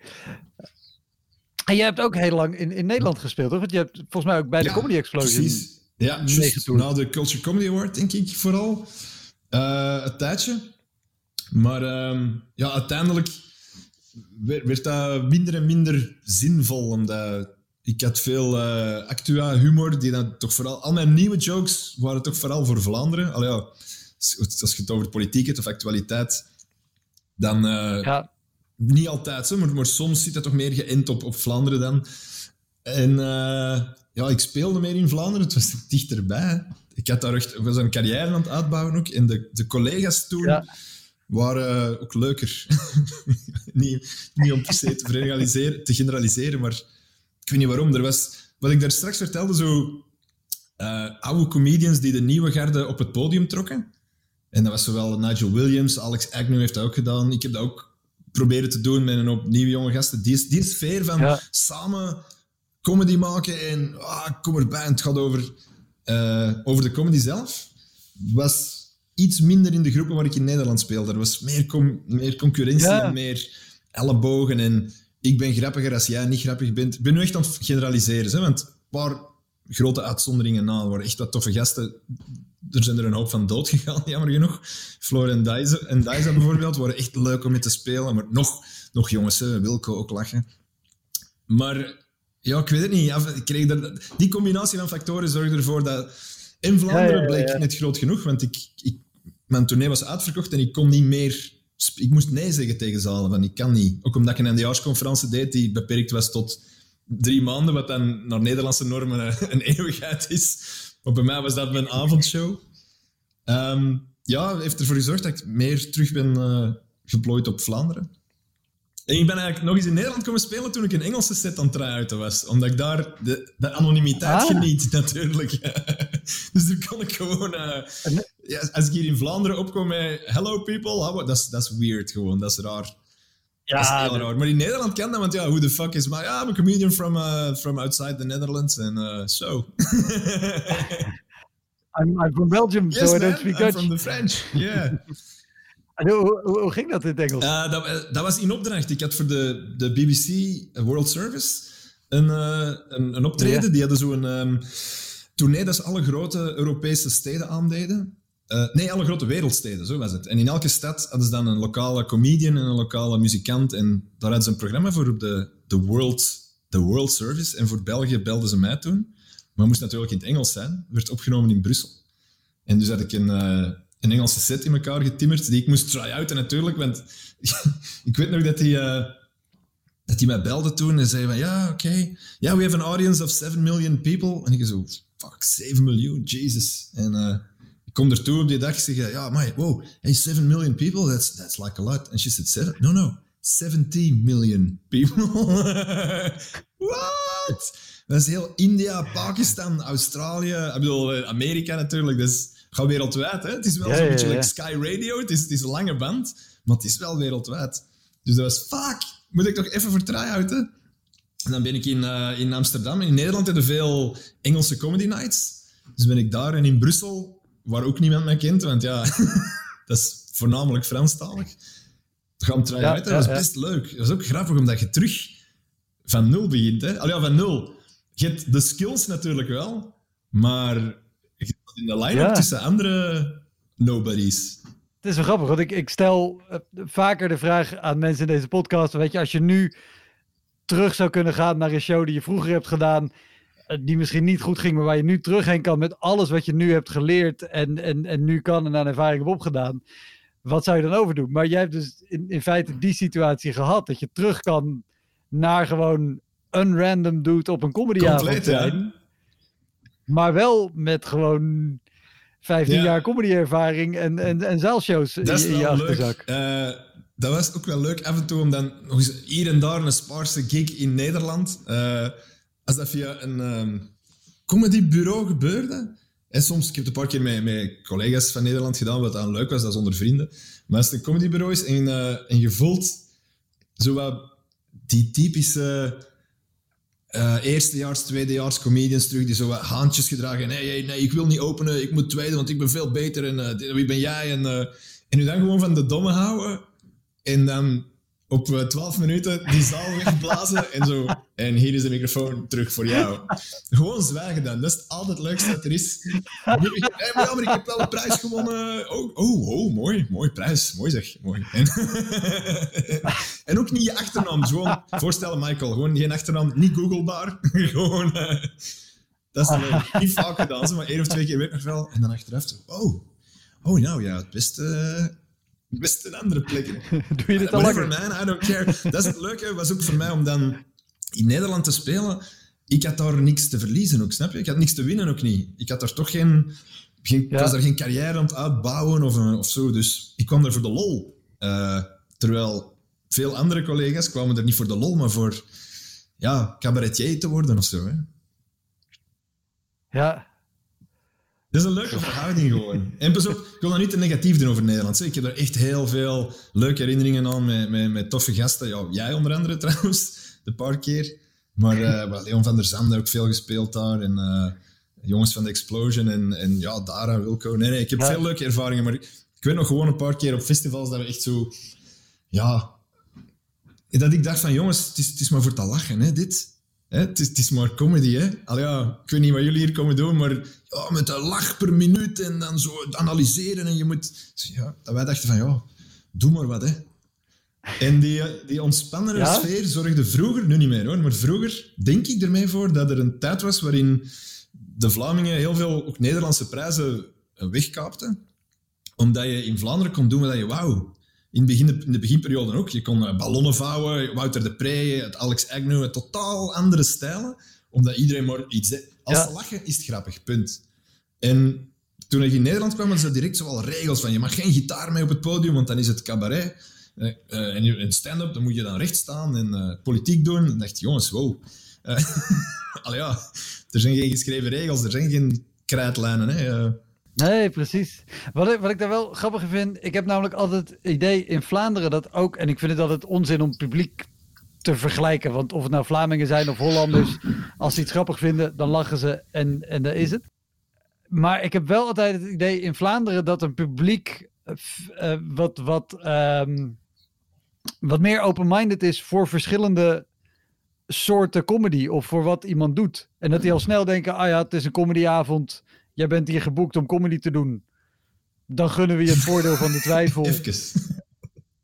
En jij hebt ook heel lang in, in Nederland gespeeld, toch? Want je hebt volgens mij ook bij de Ja, Comedy Explosion. Precies. Ja. Na de Culture Comedy Award, denk ik vooral. Eh een tijdje. Maar ehm, ja, uiteindelijk werd, dat minder en minder zinvol. Omdat ik had veel eh actua humor, die dan toch vooral... Al mijn nieuwe jokes waren toch vooral voor Vlaanderen. Allee, ja, als je het over politiek hebt of actualiteit, dan... eh, Ja, niet altijd, zo, maar, maar soms zit het toch meer geënt op, op Vlaanderen dan. En eh, ja, ik speelde meer in Vlaanderen, het was dichterbij. Ik had daar echt, was een carrière aan het uitbouwen ook. En de, de collega's toen Ja. Waren eh, ook leuker. niet, niet om per se te generaliseren, te generaliseren, maar ik weet niet waarom. Er was, wat ik daar straks vertelde, zo eh, oude comedians die de nieuwe garde op het podium trokken. En dat was zowel Nigel Williams, Alex Agnew heeft dat ook gedaan. Ik heb dat ook proberen te doen met een hoop nieuwe jonge gasten. Die, die sfeer van Ja. samen comedy maken en ah, kom erbij. En het gaat over, eh, over de comedy zelf. Was iets minder in de groepen waar ik in Nederland speelde. Er was meer, com- meer concurrentie Ja. en meer ellebogen. En ik ben grappiger als jij niet grappig bent. Ik ben nu echt aan het generaliseren. Hè, want een paar grote uitzonderingen na. Waren echt wat toffe gasten. Er zijn er een hoop van dood gegaan, jammer genoeg. Floor en Dijza, en Dijza bijvoorbeeld waren echt leuk om mee te spelen. Maar nog, nog jongens, hè, Wilco ook lachen. Maar ja, ik weet het niet. Ik kreeg er, die combinatie van factoren zorgde ervoor dat... In Vlaanderen Ja, ja, ja, bleek ja. net groot genoeg, want ik, ik, mijn tournee was uitverkocht en ik kon niet meer... Ik moest nee zeggen tegen zalen, van ik kan niet. Ook omdat ik een eindejaarsconferentie deed die beperkt was tot drie maanden, wat dan naar Nederlandse normen een, een eeuwigheid is. Maar bij mij was dat mijn avondshow. Ehm, ja, heeft ervoor gezorgd dat ik meer terug ben eh geplooid op Vlaanderen. En ik ben eigenlijk nog eens in Nederland komen spelen toen ik een Engelse set aan het was. Omdat ik daar de, de anonimiteit Ah. geniet, natuurlijk. dus dan kon ik gewoon... eh, ja, als ik hier in Vlaanderen opkom met hello people, how- dat is, dat is weird gewoon, dat is raar. dat is Ja, heel raar. Maar in Nederland kan dat, want ja, who the fuck is my... Ja, I'm a comedian from, uh, from outside the Netherlands, en uh, so... I'm, I'm from Belgium, yes, so I don't speak Dutch. from the French, yeah. En hoe, hoe, hoe ging dat in het Engels? Eh, dat, dat was in opdracht. Ik had voor de, de BBC World Service een, eh, een, een optreden. Ja. Die hadden zo'n um, tournee dat ze alle grote Europese steden aandeden. Eh, nee, alle grote wereldsteden, zo was het. En in elke stad hadden ze dan een lokale comedian en een lokale muzikant. En daar hadden ze een programma voor op de, de, World, de World Service. En voor België belden ze mij toen. Maar moest natuurlijk in het Engels zijn. Werd opgenomen in Brussel. En dus had ik een, eh, een Engelse set in elkaar getimmerd, die ik moest try-outen natuurlijk, want ik weet nog dat hij, eh, dat hij mij belde toen en zei van, ja, oké, ja, we have an audience of 7 million people. En ik zo, fuck, 7 miljoen, Jesus. En eh, ik kom ertoe op die dag, ik zeg, ja, maar wow, hey, 7 million people, that's, that's like a lot. And she said, seven? No, no, 70 million people. What? Dat is heel India, Pakistan, Australië, ik bedoel, eh, Amerika natuurlijk, dus gaat wereldwijd. Hè? Het is wel Ja, zo'n ja, beetje ja. like Sky Radio, het is, het is een lange band, maar het is wel wereldwijd. Dus dat was, fuck, moet ik toch even voor try-outen? En dan ben ik in, eh, in Amsterdam. In Nederland hebben veel Engelse comedy nights. Dus ben ik daar en in Brussel, waar ook niemand mij kent, want ja, dat is voornamelijk Franstalig. Gaan try-outen, Ja, ja, dat was ja. best leuk. Dat was ook grappig, omdat je terug van nul begint. Hè? Al ja, van nul. Je hebt de skills natuurlijk wel, maar je staat in de line-up tussen andere nobodies. Het is wel grappig, want ik, ik stel eh, vaker de vraag aan mensen in deze podcast. Weet je, als je nu terug zou kunnen gaan naar een show die je vroeger hebt gedaan, eh, die misschien niet goed ging, maar waar je nu terug heen kan met alles wat je nu hebt geleerd en, en, en nu kan en aan ervaring hebt opgedaan. Wat zou je dan overdoen? Maar jij hebt dus in, in feite die situatie gehad, dat je terug kan naar gewoon een random dude op een comedyavond zijn. Maar wel met gewoon 15 Ja. jaar comedyervaring en, en, en zaalshows in, Dat je- in je wel achterzak. leuk. Dat was ook wel leuk af en toe om dan nog eens hier en daar een spaarse gig in Nederland. eh, als dat via een ehm comedybureau gebeurde. En soms, ik heb het een paar keer met, met collega's van Nederland gedaan, wat dan leuk was, dat is onder vrienden. Maar als het een comedybureau is en, eh, en je voelt zo wat die typische eh eerstejaars, tweedejaars comedians terug, die zo wat haantjes gedragen. Nee, nee, nee, ik wil niet openen, ik moet tweede, want ik ben veel beter. En wie ben jij? En, en u dan gewoon van de domme houden. En dan op eh, 12 minuten die zaal wegblazen en zo. En hier is de microfoon terug voor jou. Gewoon zwijgen dan. Dat is altijd het leukste dat er is. Maar ja, maar ik heb wel een prijs gewonnen. Oh, oh, oh mooi. Mooi prijs. Mooi zeg. Mooi. En, ook niet je achternaam. Gewoon voorstellen, Michael. Gewoon geen achternaam. Niet googlebaar. gewoon... eh, dat is. Niet vaak gedaan, maar één of twee keer weet nog wel. En dan achteraf zo, oh. Oh, nou ja, het best... eh, best een andere plek. Doe je dit al langer? man, I don't care. Dat is het leuke, was ook voor mij om dan in Nederland te spelen. Ik had daar niks te verliezen ook, snap je? Ik had niks te winnen ook niet. Ik had daar toch geen... geen Ja. was daar geen carrière aan het uitbouwen of, eh, of zo, dus ik kwam er voor de lol. Eh, terwijl veel andere collega's kwamen er niet voor de lol, maar voor ja, cabaretier te worden of zo. Hè. Ja. Is een leuke verhouding gewoon. En pas op, ik wil dat niet te negatief doen over Nederland. Ik heb er echt heel veel leuke herinneringen aan met, met, met toffe gasten. Ja, jij onder andere trouwens, de paar keer. Maar uh, Leon van der Zande ook veel gespeeld daar. En uh, jongens van de Explosion en, en ja, Dara, Wilco. Nee, nee, ik heb veel leuke ervaringen. Maar ik, weet nog gewoon een paar keer op festivals dat we echt zo... Ja... Dat ik dacht van, jongens, het is, het is maar voor te lachen, hè, dit. Hè? Het, is, het is maar comedy, hè. Al ja, ik weet niet wat jullie hier komen doen, maar ja, met een lach per minuut en dan zo analyseren en je moet... Ja, dat wij dachten van, ja, doe maar wat, hè. En die, die ontspannende sfeer zorgde vroeger, nu niet meer hoor, maar vroeger denk ik ermee voor dat er een tijd was waarin de Vlamingen heel veel ook Nederlandse prijzen wegkaapten. Omdat je in Vlaanderen kon doen wat je wou. In, begin, in de beginperiode ook. Je kon eh, ballonnen vouwen, Wouter de Pre, Alex Agnew, totaal andere stijlen. Omdat iedereen maar iets... Als ze lachen, is het grappig, punt. En toen ik in Nederland kwam, hadden ze direct zoal regels van je mag geen gitaar mee op het podium, want dan is het cabaret. Uh, en in stand-up, dan moet je dan recht staan en uh, politiek doen. En dacht jongens, wow. Uh, ja, er zijn geen geschreven regels, er zijn geen krijtlijnen. Hè. Nee, precies. Wat ik, wat ik daar wel grappig vind, ik heb namelijk altijd het idee in Vlaanderen dat ook, en ik vind het altijd onzin om publiek te vergelijken, want of het nou Vlamingen zijn of Hollanders, als ze iets grappig vinden, dan lachen ze en, en daar is het. Maar ik heb wel altijd het idee in Vlaanderen dat een publiek uh, wat, wat um, wat meer open-minded is voor verschillende soorten comedy of voor wat iemand doet. En dat die al snel denken, ah ja, het is een comedyavond, jij bent hier geboekt om comedy te doen. Dan gunnen we je het voordeel van de twijfel.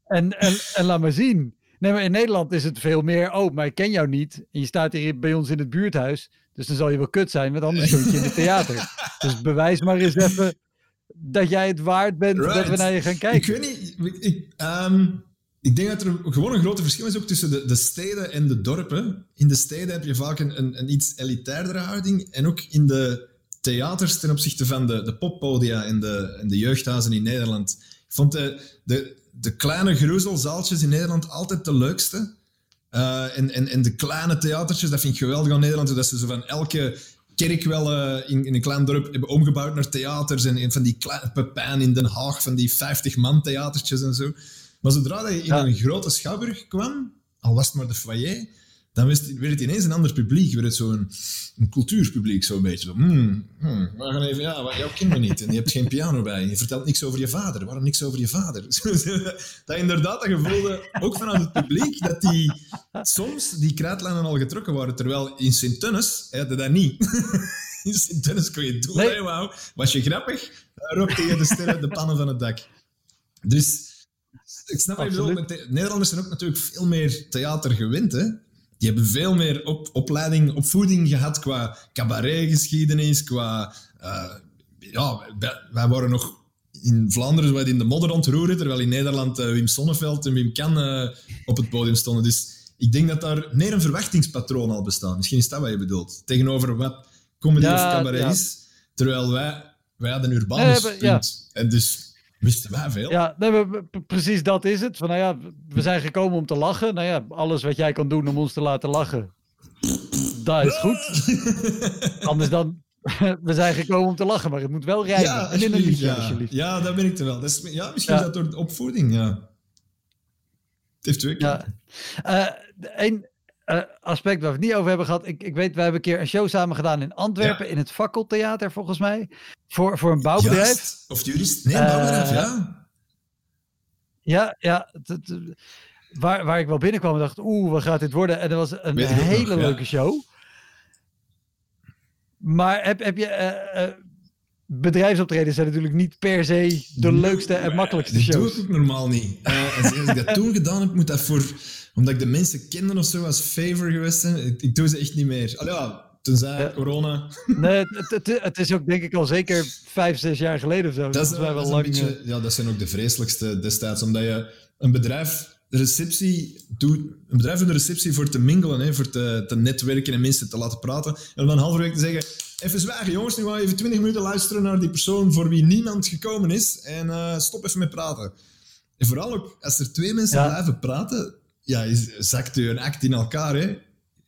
En, en, en laat maar zien. Nee, maar in Nederland is het veel meer, oh, maar ik ken jou niet. En je staat hier bij ons in het buurthuis. Dus dan zal je wel kut zijn, want anders stond je in het theater. Dus bewijs maar eens even dat jij het waard bent dat we naar je gaan kijken. Ik weet niet, ik, um, ik denk dat er gewoon een grote verschil is ook tussen de, de steden en de dorpen. In de steden heb je vaak een, een, een iets elitairdere houding. En ook in de theaters ten opzichte van de, de poppodia en de, en de jeugdhuizen in Nederland. Ik vond de, de, de kleine gruzelzaaltjes in Nederland altijd de leukste. Uh, en, en, en de kleine theatertjes, dat vind ik geweldig aan Nederland. Dat ze zo van elke kerk wel uh, in, in, een klein dorp hebben omgebouwd naar theaters. En, en van die kleine Pepijn in Den Haag, van die 50-man theatertjes en zo. Maar zodra je in een grote schouwburg kwam, al was het maar de foyer, dan werd het ineens een ander publiek. Werd het zo'n een cultuurpubliek, zo'n beetje. Zo, hmm, hmm, we gaan even, ja, wat, jouw kinderen niet. En je hebt geen piano bij. En je vertelt niks over je vader. Waarom niks over je vader? dat inderdaad dat gevoelde, ook vanuit het publiek, dat die soms die kruidlijnen al getrokken waren. Terwijl in Sint-Tunis hadden dat niet. in Sint-Tunis kon je doen, nee. wauw. Was je grappig? Rookte je de sterren de pannen van het dak. Dus ik snap wat je bedoelt. Nederlanders zijn ook natuurlijk veel meer theater gewend. Hè? Die hebben veel meer op, opleiding, opvoeding gehad qua cabaretgeschiedenis, qua... Uh, ja, wij waren nog in Vlaanderen wat in de modder ontroeren, terwijl in Nederland uh, Wim Sonneveld en Wim Kan uh, op het podium stonden. Dus ik denk dat daar meer een verwachtingspatroon al bestaat. Misschien is dat wat je bedoelt. Tegenover wat comedy ja, of cabaret is. Terwijl wij, wij hadden een urbanus ja. En dus wisten wij veel. Ja, nee, precies dat is het. Van, nou ja, we zijn gekomen om te lachen. Nou ja, alles wat jij kan doen om ons te laten lachen, dat is goed. Anders dan, we zijn gekomen om te lachen, maar het moet wel rijden. Ja, en in liedje, ja. alsjeblieft. Ja, dat ben ik er wel. Dat is, ja, misschien ja. is dat door opvoeding, ja. Het heeft twee ja. Uh, een uh, aspect waar we het niet over hebben gehad. Ik, ik weet, we hebben een keer een show samen gedaan in Antwerpen, in het Fakkeltheater volgens mij. Voor, voor een bouwbedrijf. Of jurist? Nee, een bouwbedrijf, uh, ja. Ja, ja. waar, waar ik wel binnenkwam en dacht, oeh, wat gaat dit worden? En dat was een hele nog, leuke ja. show. Maar heb, heb je... Uh, bedrijfsoptredens zijn natuurlijk niet per se de leukste en makkelijkste shows. Dat doe ik normaal niet. Uh, als ik dat toen gedaan heb, moet dat voor omdat ik de mensen kende of zo als favor geweest zijn. Ik, ik doe ze echt niet meer. Allee, ja, tenzij ja. corona. Nee, het, het, het, is ook denk ik al zeker vijf, zes jaar geleden of zo. Dat, is, wel lang... Beetje, ja, dat zijn ook de vreselijkste destijds. Omdat je een bedrijf de receptie doet, een bedrijf doet de receptie voor te mingelen, hè, voor te, te netwerken en mensen te laten praten. En om dan halverwege te zeggen, even zwijgen jongens, nu gaan we even twintig minuten luisteren naar die persoon voor wie niemand gekomen is en uh, stop even met praten. En vooral ook, als er twee mensen blijven praten, ja, zakt je een act in elkaar. Hè?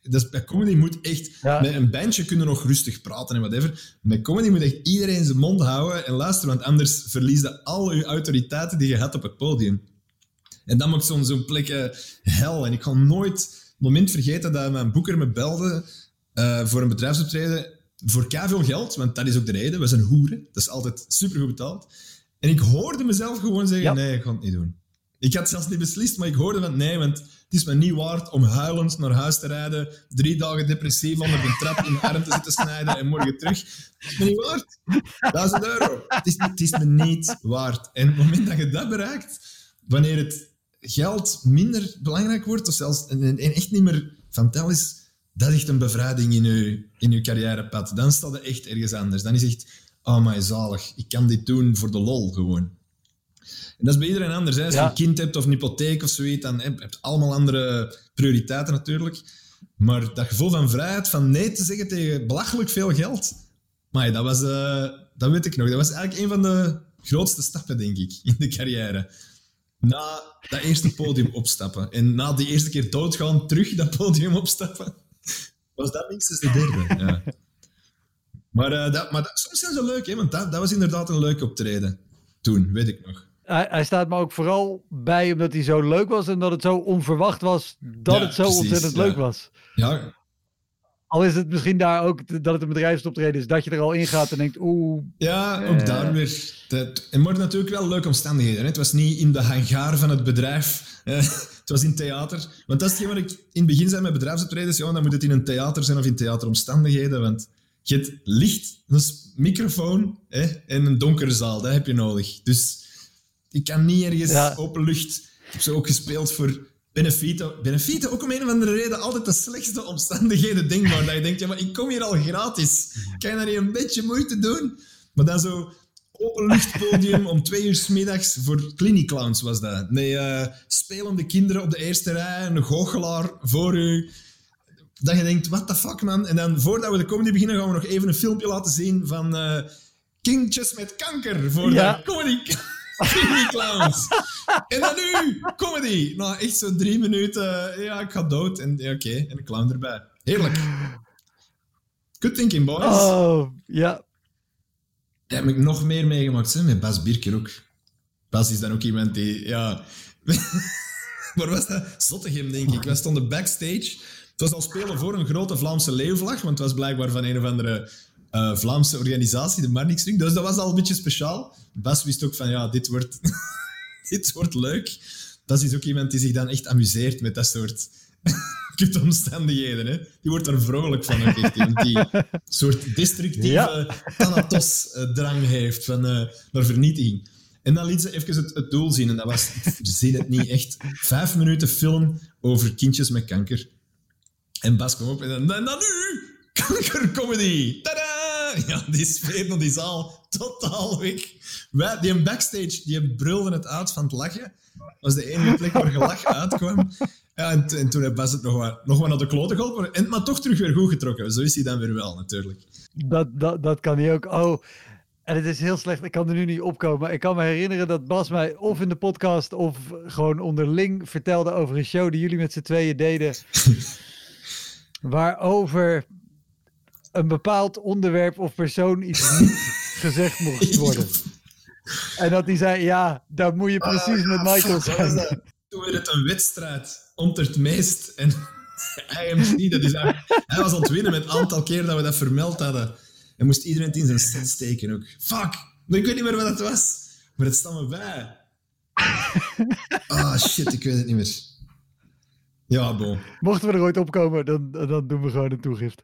Is, bij comedy moet echt... Ja. Met een bandje kunnen nog rustig praten en whatever. Met comedy moet echt iedereen zijn mond houden en luisteren, want anders verlies je al je autoriteiten die je had op het podium. En dat maakt zo'n zo'n plek eh, hel. En ik ga nooit het moment vergeten dat mijn boeker me belde eh, voor een bedrijfsoptreden voor veel geld, want dat is ook de reden. We zijn hoeren. Dat is altijd supergoed betaald. En ik hoorde mezelf gewoon zeggen, Ja. nee, ik ga het niet doen. Ik had zelfs niet beslist, maar ik hoorde van nee, want het is me niet waard om huilend naar huis te rijden, drie dagen depressief onder de trap in de arm te zitten snijden en morgen terug. Het is me niet waard. 1000 euro. Het is, het is me niet waard. En op het moment dat je dat bereikt, wanneer het geld minder belangrijk wordt, of zelfs en, echt niet meer van tel is, dat is echt een bevrijding in je, in je carrièrepad. Dan staat het echt ergens anders. Dan is echt, oh my zalig, ik kan dit doen voor de lol gewoon. En dat is bij iedereen anders. Hè. Als je Ja. een kind hebt of een hypotheek of zoiets, dan heb je allemaal andere prioriteiten natuurlijk. Maar dat gevoel van vrijheid, van nee te zeggen tegen belachelijk veel geld, maar dat was, eh, dat weet ik nog, dat was eigenlijk een van de grootste stappen, denk ik, in de carrière. Na dat eerste podium opstappen en na die eerste keer doodgaan, terug dat podium opstappen, was dat minstens de derde. Ja. Maar, eh, dat, maar dat, soms zijn ze leuk, hè, want dat, dat was inderdaad een leuk optreden. Toen, weet ik nog. Hij, hij staat me ook vooral bij omdat hij zo leuk was en dat het zo onverwacht was dat Ja, het zo precies, ontzettend ja. leuk was. Ja, Al is het misschien daar ook dat het een bedrijfsoptreden is, dat je er al in gaat en denkt, oeh, Ja, ook Eh. daar weer. Dat, en maar natuurlijk wel leuke omstandigheden. Hè. Het was niet in de hangar van het bedrijf. eh, het was in theater. Want dat is hetgeen wat ik in het begin zei met bedrijfsoptredens. Ja, dan moet het in een theater zijn of in theateromstandigheden. Want je hebt licht, een microfoon hè, en een donkere zaal. Dat heb je nodig. Dus ik kan niet ergens Ja. open lucht. Ik heb ze ook gespeeld voor Benefieten. Benefieten ook om een of andere reden altijd de slechtste omstandigheden denkbaar. Dat je denkt, ja, maar ik kom hier al gratis. Kan je daar niet een beetje moeite doen? Maar dan zo openluchtpodium om twee uur 's middags voor cliniclowns was dat. Met eh, spelende kinderen op de eerste rij, een goochelaar voor u. Dat je denkt, what the fuck man? En dan voordat we de comedy beginnen gaan we nog even een filmpje laten zien van eh kindjes met kanker voor Ja. de comedy cliniclowns. en dan nu, comedy. Nou, echt zo drie minuten, ja, ik ga dood. En ja, oké, en een clown erbij. Heerlijk. Good thinking, boys. oh, ja. Daar heb ik nog meer meegemaakt, hè, met Bas Birker ook. Bas is dan ook iemand die, ja... Waar was dat? Zottegem, denk ik. Wij stonden backstage. Het was al spelen voor een grote Vlaamse leeuwvlag, want het was blijkbaar van een of andere eh, Vlaamse organisatie, de Marnixring. Dus dat was al een beetje speciaal. Bas wist ook van, ja, dit wordt, dit wordt leuk. Bas is ook iemand die zich dan echt amuseert met dat soort kutomstandigheden. Hè. Die wordt er vrolijk van, ook echt. Iemand die een soort destructieve Ja. Thanatos-drang heeft van, eh, naar vernietiging. En dan liet ze even het, het doel zien. En dat was, zin het niet echt, vijf minuten film over kindjes met kanker. En Bas kwam op en dan, en dan nu, kankercomedy. Tada! Ja, die van die zaal totaal weg. Wij, die backstage, die brulde het uit van het lachen. Dat was de enige plek waar gelach uitkwam. Ja, en, en toen heeft Bas het nog wat, nog wat naar de kloten geholpen. En, maar toch terug weer goed getrokken. Zo is hij dan weer wel, natuurlijk. Dat, dat, dat kan hij ook. Oh, en het is heel slecht. Ik kan er nu niet opkomen. Maar ik kan me herinneren dat Bas mij of in de podcast of gewoon onderling vertelde over een show die jullie met z'n tweeën deden. waarover een bepaald onderwerp of persoon iets niet gezegd mocht worden. En dat hij zei, ja, daar moet je precies met Michael zijn. dat? Toen werd het een wedstrijd om het meest. En IMC, dat is hij was aan het winnen met het aantal keer dat we dat vermeld hadden. En moest iedereen het in zijn set steken ook. Fuck, maar ik weet niet meer wat het was. Maar het staat me bij. Ah, shit, ik weet het niet meer. Ja, bon. Mochten we er ooit opkomen, dan, dan doen we gewoon een toegift.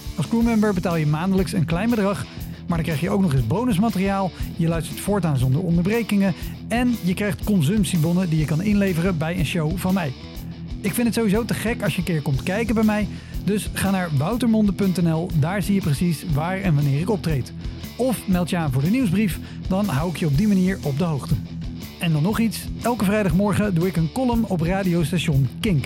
Als crewmember betaal je maandelijks een klein bedrag, maar dan krijg je ook nog eens bonusmateriaal. Je luistert voortaan zonder onderbrekingen en je krijgt consumptiebonnen die je kan inleveren bij een show van mij. Ik vind het sowieso te gek als je een keer komt kijken bij mij. Dus ga naar woutermonde.nl, daar zie je precies waar en wanneer ik optreed. Of meld je aan voor de nieuwsbrief, dan hou ik je op die manier op de hoogte. En dan nog iets, elke vrijdagmorgen doe ik een column op radiostation Kink.